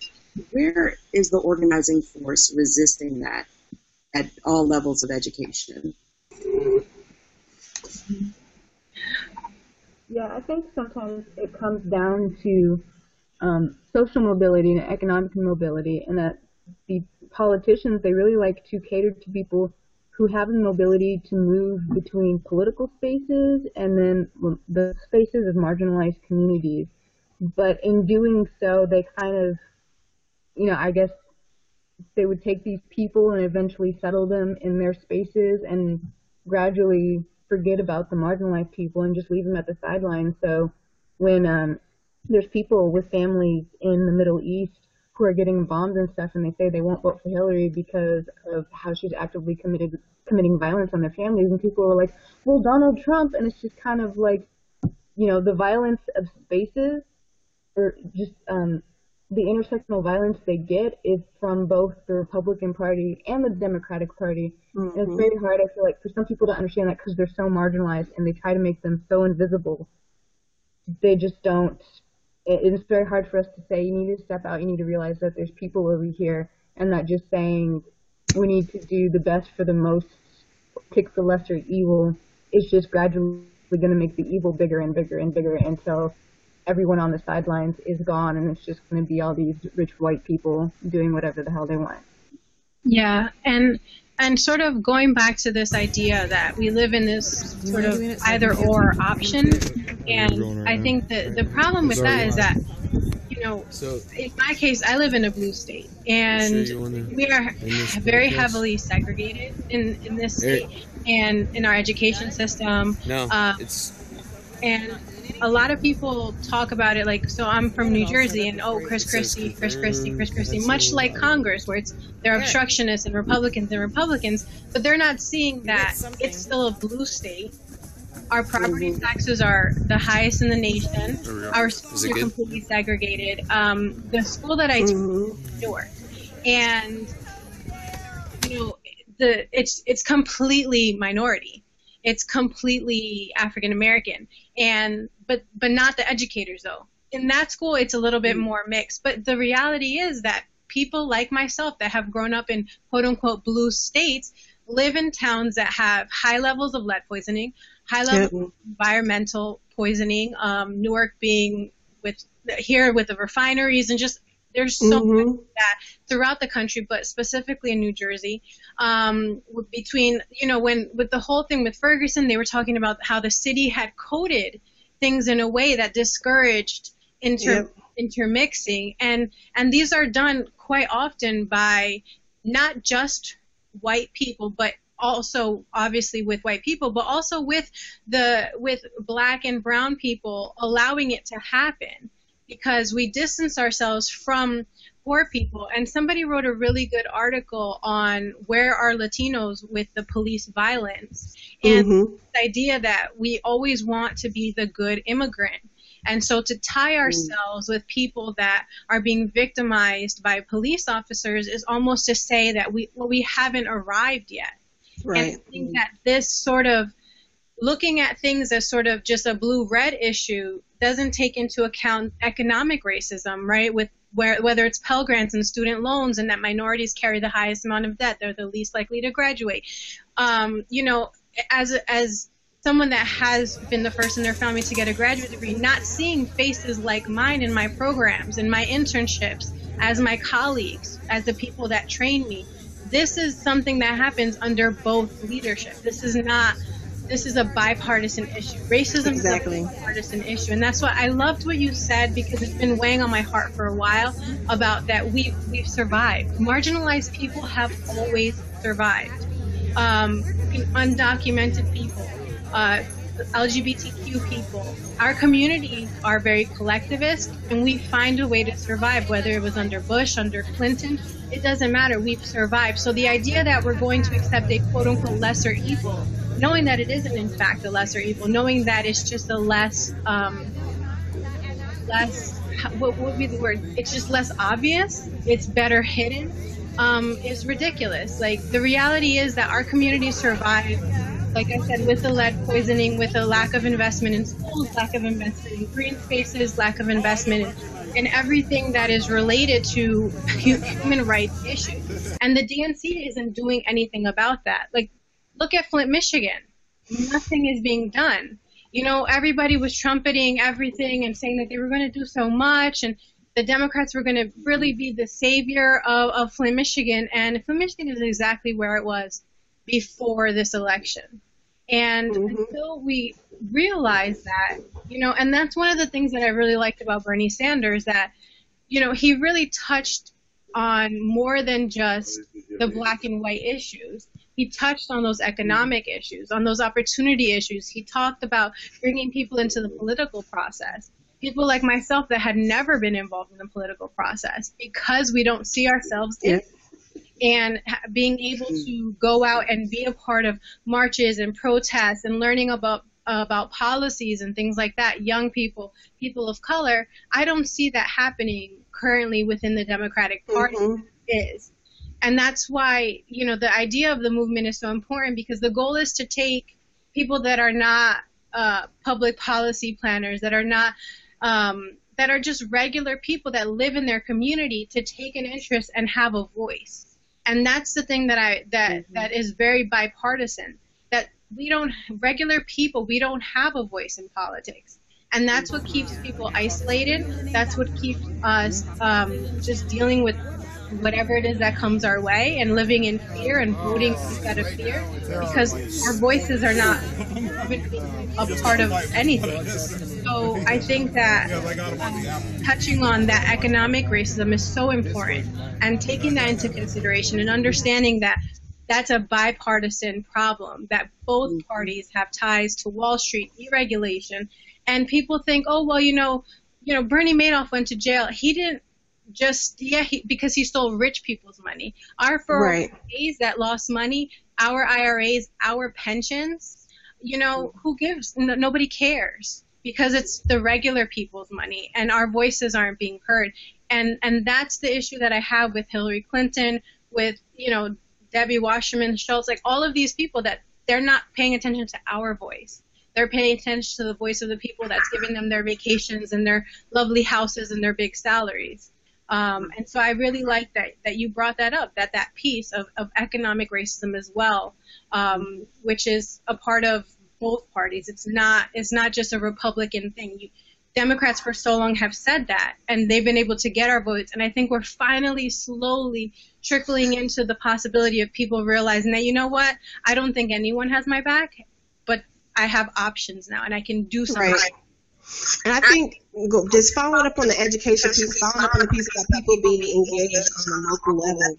where is the organizing force resisting that at all levels of education yeah i think sometimes it comes down to um, social mobility and economic mobility and that the politicians they really like to cater to people who have the mobility to move between political spaces and then the spaces of marginalized communities. But in doing so, they kind of, you know, I guess they would take these people and eventually settle them in their spaces and gradually forget about the marginalized people and just leave them at the sidelines. So when um, there's people with families in the Middle East who are getting bombed and stuff, and they say they won't vote for Hillary because of how she's actively committed committing violence on their families, and people are like, "Well, Donald Trump," and it's just kind of like, you know, the violence of spaces, or just um, the intersectional violence they get is from both the Republican Party and the Democratic Party. Mm-hmm. And it's very hard, I feel like, for some people to understand that because they're so marginalized and they try to make them so invisible. They just don't it is very hard for us to say you need to step out, you need to realize that there's people over here, and that just saying we need to do the best for the most pick the lesser evil is just gradually going to make the evil bigger and bigger and bigger until everyone on the sidelines is gone, and it's just going to be all these rich white people doing whatever the hell they want. Yeah, and and sort of going back to this idea that we live in this sort of either or option and i think that the problem with that is that you know in my case i live in a blue state and we are very heavily segregated in, in this state and in our education system. No, uh, it's and a lot of people talk about it like so I'm from New Jersey and oh Chris Christie, Chris Christie, Chris Christie, much like Congress where it's they're obstructionists and Republicans and Republicans, but they're not seeing that it's still a blue state. Our property taxes are the highest in the nation. Our schools are completely segregated. Um, the school that I teach is Newark, and you know the it's it's completely minority it's completely African American, and but but not the educators though. In that school, it's a little bit more mixed. But the reality is that people like myself that have grown up in quote unquote blue states live in towns that have high levels of lead poisoning, high levels of environmental poisoning. Um, Newark being with here with the refineries and just there's so mm-hmm. much that throughout the country, but specifically in New Jersey. Um, between you know when with the whole thing with Ferguson, they were talking about how the city had coded things in a way that discouraged inter yep. intermixing, and and these are done quite often by not just white people, but also obviously with white people, but also with the with black and brown people allowing it to happen because we distance ourselves from poor people. And somebody wrote a really good article on where are Latinos with the police violence and Mhm. the idea that we always want to be the good immigrant. And so to tie ourselves with people that are being victimized by police officers is almost to say that we well, we haven't arrived yet. Right. And I think that this sort of looking at things as sort of just a blue red issue doesn't take into account economic racism, right? With where whether it's Pell Grants and student loans, and that minorities carry the highest amount of debt, they're the least likely to graduate. Um, you know, as as someone that has been the first in their family to get a graduate degree, not seeing faces like mine in my programs, in my internships, as my colleagues, as the people that train me, this is something that happens under both leadership. This is not. This is a bipartisan issue. Racism Exactly. is a bipartisan issue, and that's why I loved what you said because it's been weighing on my heart for a while about that we we've survived. Marginalized people have always survived. Um, undocumented people, uh, LGBTQ people. Our communities are very collectivist, and we find a way to survive. Whether it was under Bush, under Clinton, it doesn't matter. We've survived. So the idea that we're going to accept a quote unquote lesser evil, knowing that it isn't in fact a lesser evil, knowing that it's just a less, um, less, what would be the word? It's just less obvious. It's better hidden. Um, is ridiculous. Like the reality is that our communities survive like I said, with the lead poisoning, with a lack of investment in schools, lack of investment in green spaces, lack of investment in, in everything that is related to [laughs] human rights issues. And the DNC isn't doing anything about that. Like, look at Flint, Michigan. Nothing is being done. You know, everybody was trumpeting everything and saying that they were going to do so much and the Democrats were going to really be the savior of, of Flint, Michigan. And Flint, Michigan is exactly where it was before this election. And Mhm. until we realize that, you know, and that's one of the things that I really liked about Bernie Sanders that, you know, he really touched on more than just the black and white issues. He touched on those economic issues, on those opportunity issues. He talked about bringing people into the political process. People like myself that had never been involved in the political process because we don't see ourselves in. And being able to go out and be a part of marches and protests and learning about about policies and things like that young people people of color i don't see that happening currently within the democratic party Mhm. is and that's why you know the idea of the movement is so important because the goal is to take people that are not uh, public policy planners that are not um, that are just regular people that live in their community to take an interest and have a voice and that's the thing that I that that is very bipartisan. That we don't regular people we don't have a voice in politics, and that's what keeps people isolated. That's what keeps us um, just dealing with whatever it is that comes our way and living in fear and voting instead of fear because our voices are not a part of anything. So I think that touching on that economic racism is so important and taking that into consideration and understanding that that's a bipartisan problem that both parties have ties to Wall Street deregulation and people think oh well you know you know Bernie Madoff went to jail he didn't just yeah he, because he stole rich people's money. Our 401ks Right. that lost money our IRAs our pensions you know who gives? No, nobody cares because it's the regular people's money and our voices aren't being heard. And and that's the issue that I have with Hillary Clinton with you know Debbie Wasserman Schultz like all of these people that they're not paying attention to our voice. They're paying attention to the voice of the people that's giving them their vacations and their lovely houses and their big salaries um, and so I really like that that you brought that up that that piece of, of economic racism as well um, which is a part of both parties it's not it's not just a Republican thing you, Democrats for so long have said that, and they've been able to get our votes. And I think we're finally slowly trickling into the possibility of people realizing that, you know what, I don't think anyone has my back, but I have options now, and I can do something. Right. And I think just following up on the education piece, following up on the piece about people being engaged on a local level.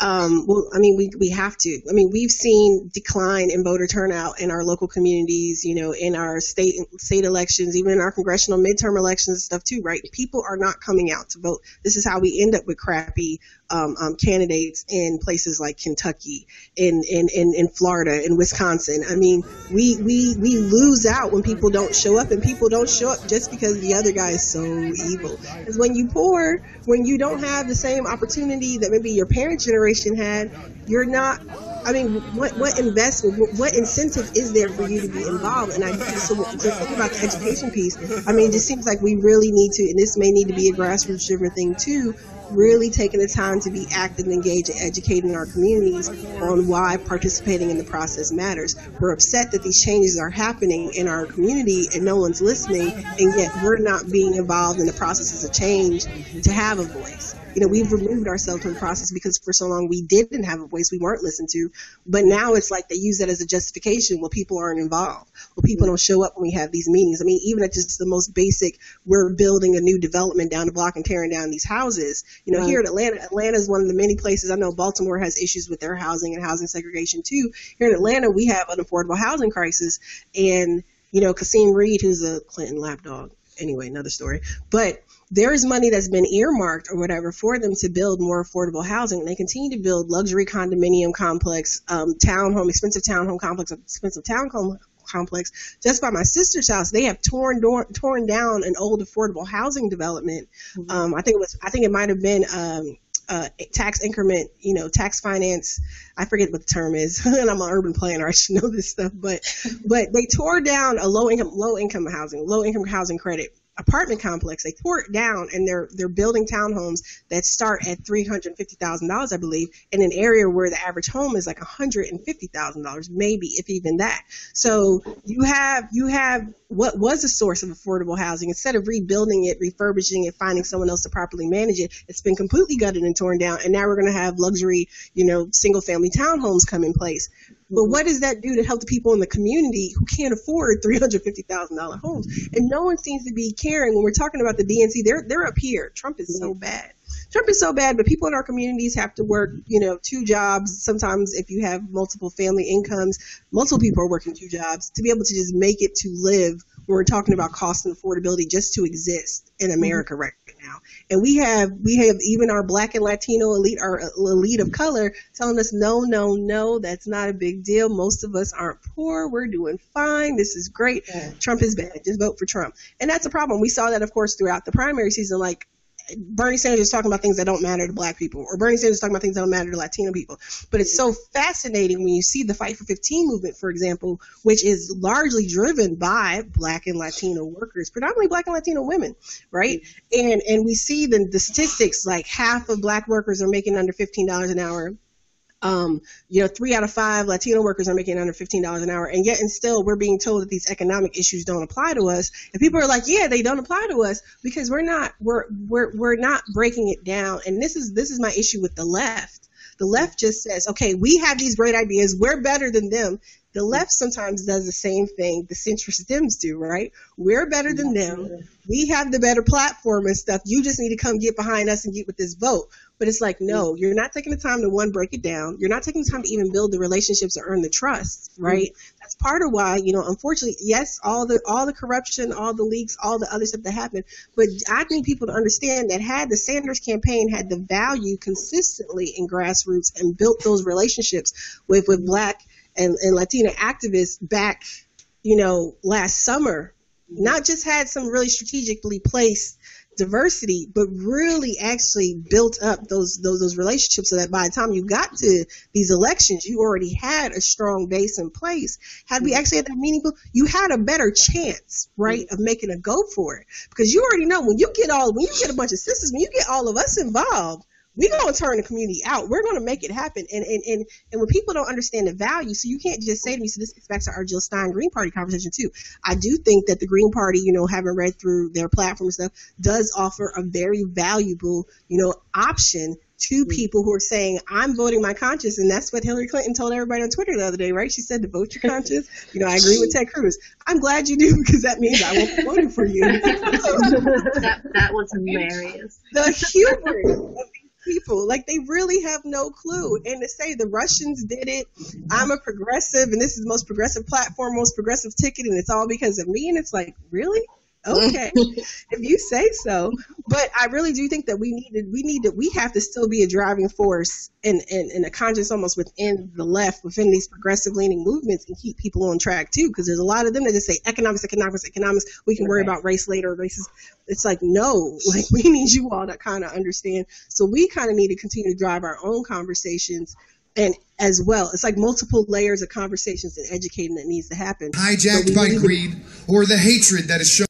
um, well, I mean, we, we have to. I mean, we've seen decline in voter turnout in our local communities, you know, in our state state elections, even in our congressional midterm elections and stuff too, right? People are not coming out to vote. This is how we end up with crappy um, um, candidates in places like Kentucky, in, in, in, in Florida, in Wisconsin. I mean, we, we, we lose out when people don't show up, and people don't show up just because the other guy is so evil. Because when you poor, when you don't have the same opportunity that maybe your parent generation had, you're not I mean, what what investment, what, incentive is there for you to be involved? And I so to think about the education piece, I mean, it just seems like we really need to, and this may need to be a grassroots driven thing too, really taking the time to be active and engaged in educating our communities on why participating in the process matters. We're upset that these changes are happening in our community and no one's listening, and yet we're not being involved in the processes of change to have a voice you know, we've removed ourselves from the process because for so long we didn't have a voice, we weren't listened to. But now it's like they use that as a justification well people aren't involved, when people don't show up when we have these meetings. I mean, even at just the most basic, we're building a new development down the block and tearing down these houses. You know, right. here in Atlanta, Atlanta is one of the many places. I know Baltimore has issues with their housing and housing segregation too. Here in Atlanta, we have an affordable housing crisis, and you know, Kasim Reed, who's a Clinton lapdog. Anyway, another story. But there is money that's been earmarked or whatever for them to build more affordable housing. And they continue to build luxury condominium complex, um, townhome, expensive townhome complex, expensive townhome complex. Just by my sister's house, they have torn torn down an old affordable housing development. Mm-hmm. Um, I think it was, I think it might have been. Um, uh, tax increment, you know, tax finance. I forget what the term is, [laughs] and I'm an urban planner. I should know this stuff, but but they tore down a low income low income housing, low income housing credit apartment complex. They tore it down and they're they're building townhomes that start at three hundred fifty thousand dollars, I believe, in an area where the average home is like hundred and fifty thousand dollars, maybe if even that. So you have you have what was a source of affordable housing. Instead of rebuilding it, refurbishing it, finding someone else to properly manage it, it's been completely gutted and torn down. And now we're going to have luxury, you know, single family townhomes come in place. But mm-hmm. what does that do to help the people in the community who can't afford $350,000 homes? Mm-hmm. And no one seems to be caring when we're talking about the DNC. They're they're up here. Trump is so mm-hmm. bad. Trump is so bad, but people in our communities have to work, you know, two jobs. Sometimes if you have multiple family incomes, multiple people are working two jobs to be able to just make it to live when we're talking about cost and affordability just to exist in America mm-hmm. right now. And we have we have even our black and Latino elite our elite of color telling us no, no, no, that's not a big deal. Most of us aren't poor. We're doing fine. This is great. Yeah. Trump is bad. Just vote for Trump. And that's a problem. We saw that of course throughout the primary season like Bernie Sanders is talking about things that don't matter to black people, or Bernie Sanders is talking about things that don't matter to Latino people. But it's so fascinating when you see the Fight for 15 movement, for example, which is largely driven by black and Latino workers, predominantly black and Latino women, right? And and we see the, the statistics like half of black workers are making under $15 an hour um, you know, three out of five Latino workers are making under $15 an hour, and yet and still we're being told that these economic issues don't apply to us. And people are like, yeah, they don't apply to us because we're not we're we're we're not breaking it down. And this is this is my issue with the left. The left just says, okay, we have these great ideas, we're better than them. The left sometimes does the same thing the centrist Dems do, right? We're better than them. We have the better platform and stuff. You just need to come get behind us and get with this vote. But it's like, no, you're not taking the time to one break it down. You're not taking the time to even build the relationships or earn the trust, right? Mm-hmm. That's part of why, you know, unfortunately, yes, all the all the corruption, all the leaks, all the other stuff that happened. But I need people to understand that had the Sanders campaign had the value consistently in grassroots and built those relationships with with black and, and Latina activists back, you know, last summer, not just had some really strategically placed diversity, but really actually built up those those those relationships so that by the time you got to these elections, you already had a strong base in place. Had we mm-hmm. actually had that meaningful, you had a better chance, right, mm-hmm. of making a go for it. Because you already know when you get all when you get a bunch of sisters, when you get all of us involved, we're going to turn the community out. We're going to make it happen. And, and, and, and when people don't understand the value, so you can't just say to me, so this gets back to our Jill Stein Green Party conversation too. I do think that the Green Party, you know, having read through their platform and stuff, does offer a very valuable, you know, option to mm. people who are saying, I'm voting my conscience. And that's what Hillary Clinton told everybody on Twitter the other day, right? She said to vote your [laughs] conscience. You know, I agree with Ted Cruz. I'm glad you do because that means I won't be voting for you. [laughs] [laughs] that, that was hilarious. The hubris of people. Like they really have no clue. And to say the Russians did it, I'm a progressive, and this is the most progressive platform, most progressive ticket, and it's all because of me. And it's like, really? Okay if you say so but i really do think that we need to we need to we have to still be a driving force and and, and a conscience almost within the left within these progressive leaning movements and keep people on track too because there's a lot of them that just say economics economics economics we can worry about race later races it's like no [laughs] like we need you all to kind of understand so we kind of need to continue to drive our own conversations and as well. It's like multiple layers of conversations and educating that needs to happen. Hijacked by greed or the hatred that is shown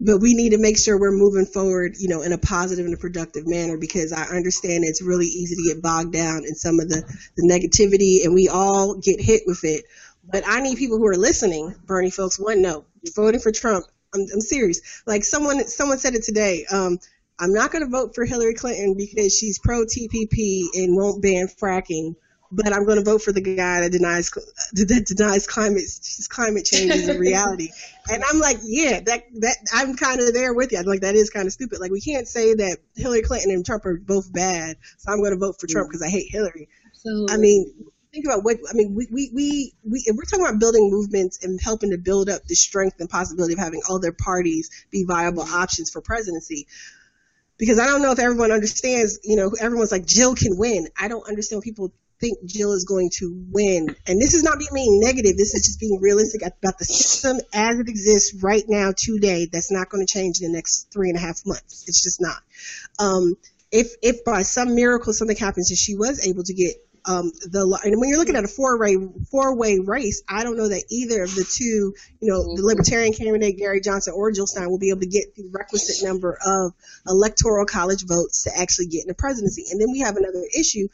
but we need to make sure we're moving forward, you know, in a positive and a productive manner because I understand it's really easy to get bogged down in some of the, the negativity and we all get hit with it. But I need people who are listening, Bernie folks, one, no, voting for Trump. I'm, I'm serious. Like someone, someone said it today. Um, I'm not going to vote for Hillary Clinton because she's pro TPP and won't ban fracking but I'm going to vote for the guy that denies that denies climate climate change is a [laughs] reality. and I'm like, yeah, that that I'm kind of there with you. I'm like, that is kind of stupid. Like, we can't say that Hillary Clinton and Trump are both bad, so I'm going to vote for Trump mm. because I hate Hillary. Absolutely. I mean, think about what I mean. We, we we we if we're talking about building movements and helping to build up the strength and possibility of having other parties be viable mm. options for presidency because I don't know if everyone understands, you know, everyone's like Jill can win. I don't understand people think Jill is going to win. And this is not being negative. This is just being realistic about the system as it exists right now today. That's not going to change in the next three and a half months. It's just not. Um, if if by some miracle something happens and she was able to get um, the and when you're looking at a four way four way race, I don't know that either of the two, you know, the Libertarian candidate Gary Johnson or Jill Stein will be able to get the requisite number of electoral college votes to actually get in the presidency. And then we have another issue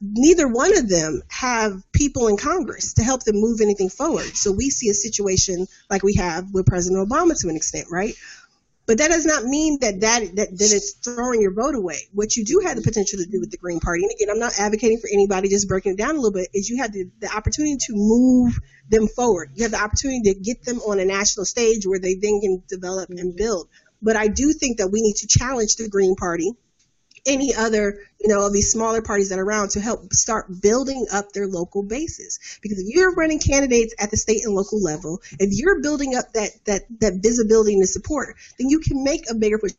neither one of them have people in Congress to help them move anything forward. So we see a situation like we have with President Obama to an extent, right? But that does not mean that that, that, that it's throwing your vote away. What you do have the potential to do with the Green Party, and again, I'm not advocating for anybody, just breaking it down a little bit, is you have the, the opportunity to move them forward. You have the opportunity to get them on a national stage where they then can develop and build. But I do think that we need to challenge the Green Party any other, you know, of these smaller parties that are around to help start building up their local bases. Because if you're running candidates at the state and local level, if you're building up that that that visibility and the support, then you can make a bigger push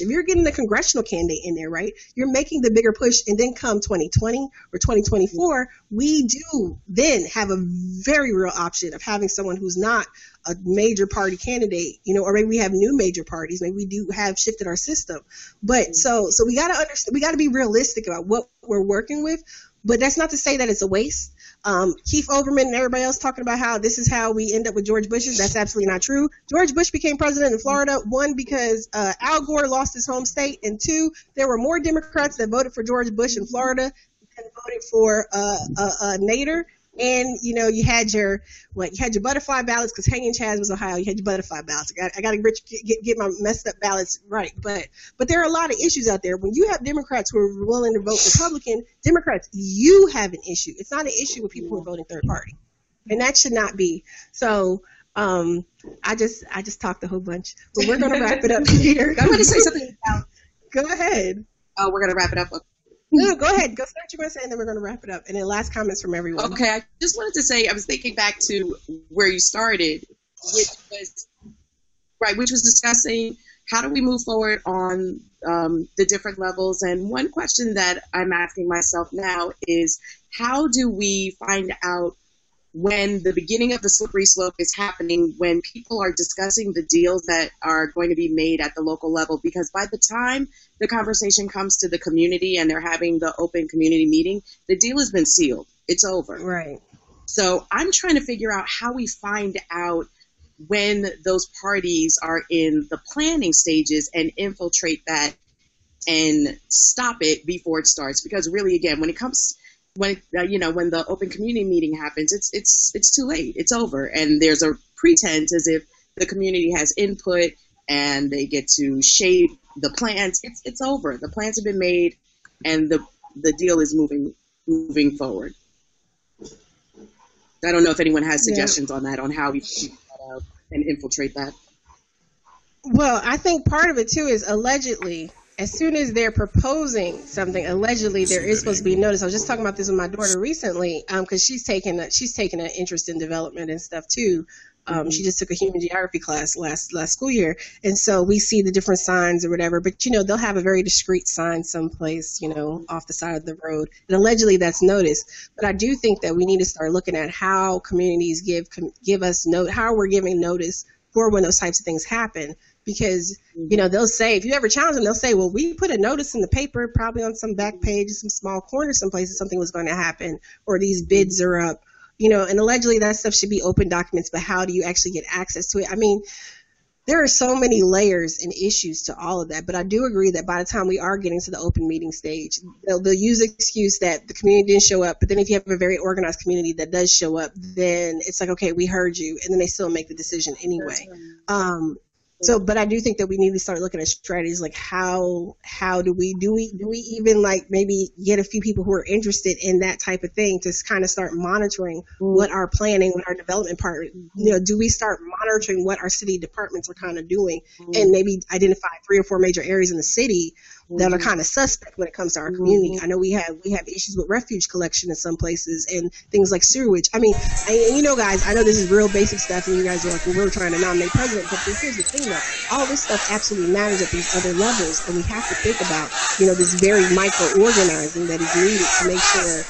if you're getting a congressional candidate in there, right, you're making the bigger push, and then come 2020 or 2024, we do then have a very real option of having someone who's not a major party candidate, you know, or maybe we have new major parties, maybe we do have shifted our system. But so so we got to understand, we got to be realistic about what we're working with. But that's not to say that it's a waste. Um, Keith Olbermann and everybody else talking about how this is how we end up with George Bush's. That's absolutely not true. George Bush became president in Florida, one, because uh, Al Gore lost his home state, and two, there were more Democrats that voted for George Bush in Florida than voted for uh, uh, uh Nader and you know you had your what you had your butterfly ballots because Hanging chads was Ohio. You had your butterfly ballots. I got, I got to get, get get my messed up ballots right. But but there are a lot of issues out there. When you have Democrats who are willing to vote Republican, Democrats, you have an issue. It's not an issue with people who are voting third party, and that should not be. So um, I just I just talked a whole bunch, but we're going to wrap it up [laughs] here. I'm going to say something. about. [laughs] Go ahead. Oh, we're going to wrap it up no, go ahead. Go start your say, and then we're going to wrap it up. And then last comments from everyone. Okay, I just wanted to say I was thinking back to where you started, which was right, which was discussing how do we move forward on um, the different levels. And one question that I'm asking myself now is how do we find out when the beginning of the slippery slope is happening, when people are discussing the deals that are going to be made at the local level, because by the time the conversation comes to the community and they're having the open community meeting, the deal has been sealed. It's over. Right. So I'm trying to figure out how we find out when those parties are in the planning stages and infiltrate that and stop it before it starts. Because really, again, when it comes when uh, you know when the open community meeting happens, it's it's it's too late. It's over, and there's a pretense as if the community has input and they get to shape the plans. It's it's over. The plans have been made, and the the deal is moving moving forward. I don't know if anyone has suggestions yeah. on that on how we and infiltrate that. Well, I think part of it too is allegedly as soon as they're proposing something, allegedly there is supposed to be notice. I was just talking about this with my daughter recently, because um, she's taking a, she's taking an interest in development and stuff too. Um, she just took a human geography class last last school year, and so we see the different signs or whatever. But you know, they'll have a very discreet sign someplace, you know, off the side of the road, and allegedly that's noticed. But I do think that we need to start looking at how communities give give us note how we're giving notice for when those types of things happen because you know they'll say if you ever challenge them they'll say well we put a notice in the paper probably on some back page some small corner someplace that something was going to happen or these bids are up. You know and allegedly that stuff should be open documents but how do you actually get access to it? I mean there are so many layers and issues to all of that but i do agree that by the time we are getting to the open meeting stage they'll, they'll use the excuse that the community didn't show up but then if you have a very organized community that does show up then it's like okay we heard you and then they still make the decision anyway. um, so but i do think that we need to start looking at strategies like how how do we do we do we even like maybe get a few people who are interested in that type of thing to kind of start monitoring mm-hmm. what our planning what our development part you know do we start monitoring what our city departments are kind of doing mm-hmm. and maybe identify three or four major areas in the city that are mm-hmm. kind of suspect when it comes to our community. Mm-hmm. I know we have we have issues with refuge collection in some places and things like sewage. I mean, and, you know, guys, I know this is real basic stuff, and you guys are like, well, we're trying to nominate president, but here's the thing, though, all this stuff absolutely matters at these other levels, and we have to think about, you know, this very micro organizing that is needed to make sure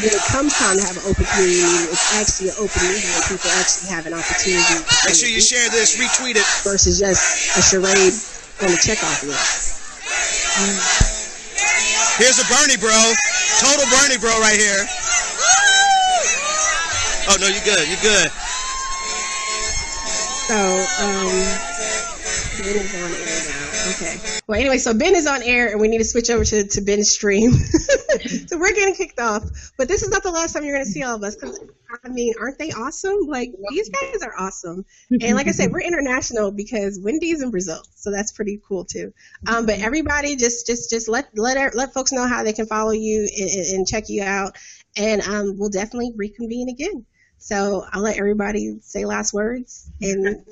when it comes time to have an open community meeting, it's actually an open meeting where people actually have an opportunity. Make sure you share this, retweet it. Versus just a charade on the checkoff list. Here's a Bernie bro. Total Bernie bro right here. Oh no, you're good. You're good. So, um, is on air now. Okay. Well, anyway, so Ben is on air, and we need to switch over to, to Ben's stream. [laughs] so we're getting kicked off. But this is not the last time you're going to see all of us because I mean, aren't they awesome? Like these guys are awesome. And like I said, we're international because Wendy's in Brazil, so that's pretty cool too. Um, but everybody, just just just let let let folks know how they can follow you and, and check you out, and um, we'll definitely reconvene again. So I'll let everybody say last words and.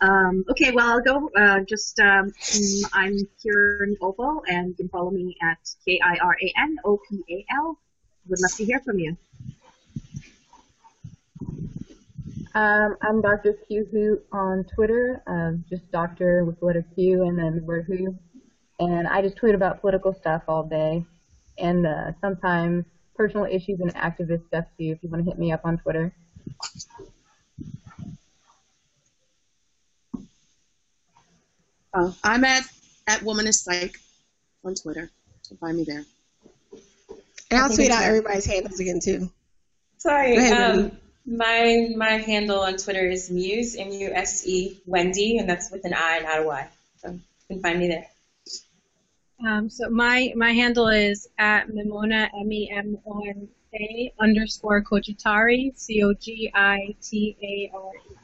Um, okay, well, I'll go. Uh, just um, I'm Kiran Opal, and you can follow me at K I R A N O P A L. Would love to hear from you. Um, I'm Dr. Q Who on Twitter, um, just Doctor with letter Q and then word Who, and I just tweet about political stuff all day, and uh, sometimes personal issues and activist stuff too. If you want to hit me up on Twitter. Uh, I'm at at Woman is Psych on Twitter. So find me there. And I'll tweet out everybody's handles again too. Sorry. Ahead, um, my my handle on Twitter is Muse M U S E Wendy, and that's with an I, not a Y. So you can find me there. Um, so my my handle is at Memona M E M O N A underscore Cogitare C O G I T A R E.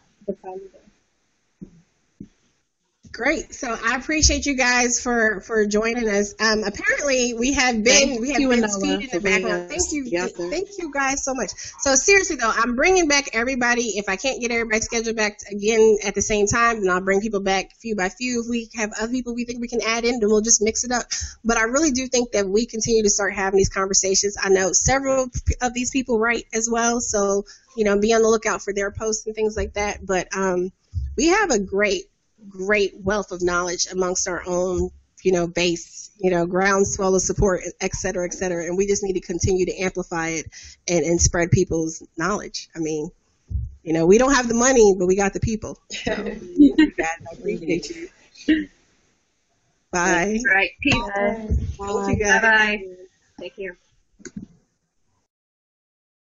Great. So I appreciate you guys for for joining us. Um, apparently we have been thank we have been speed in the background. Thank you, together. thank you guys so much. So seriously though, I'm bringing back everybody. If I can't get everybody scheduled back again at the same time, then I'll bring people back few by few. If we have other people we think we can add in, then we'll just mix it up. But I really do think that we continue to start having these conversations. I know several of these people write as well, so you know, be on the lookout for their posts and things like that. But um, we have a great great wealth of knowledge amongst our own, you know, base, you know, groundswell of support, et cetera, et cetera. And we just need to continue to amplify it and, and spread people's knowledge. I mean, you know, we don't have the money, but we got the people. So, [laughs] I appreciate you. Bye. That's right. Peace. Bye. Bye. Bye. Take care.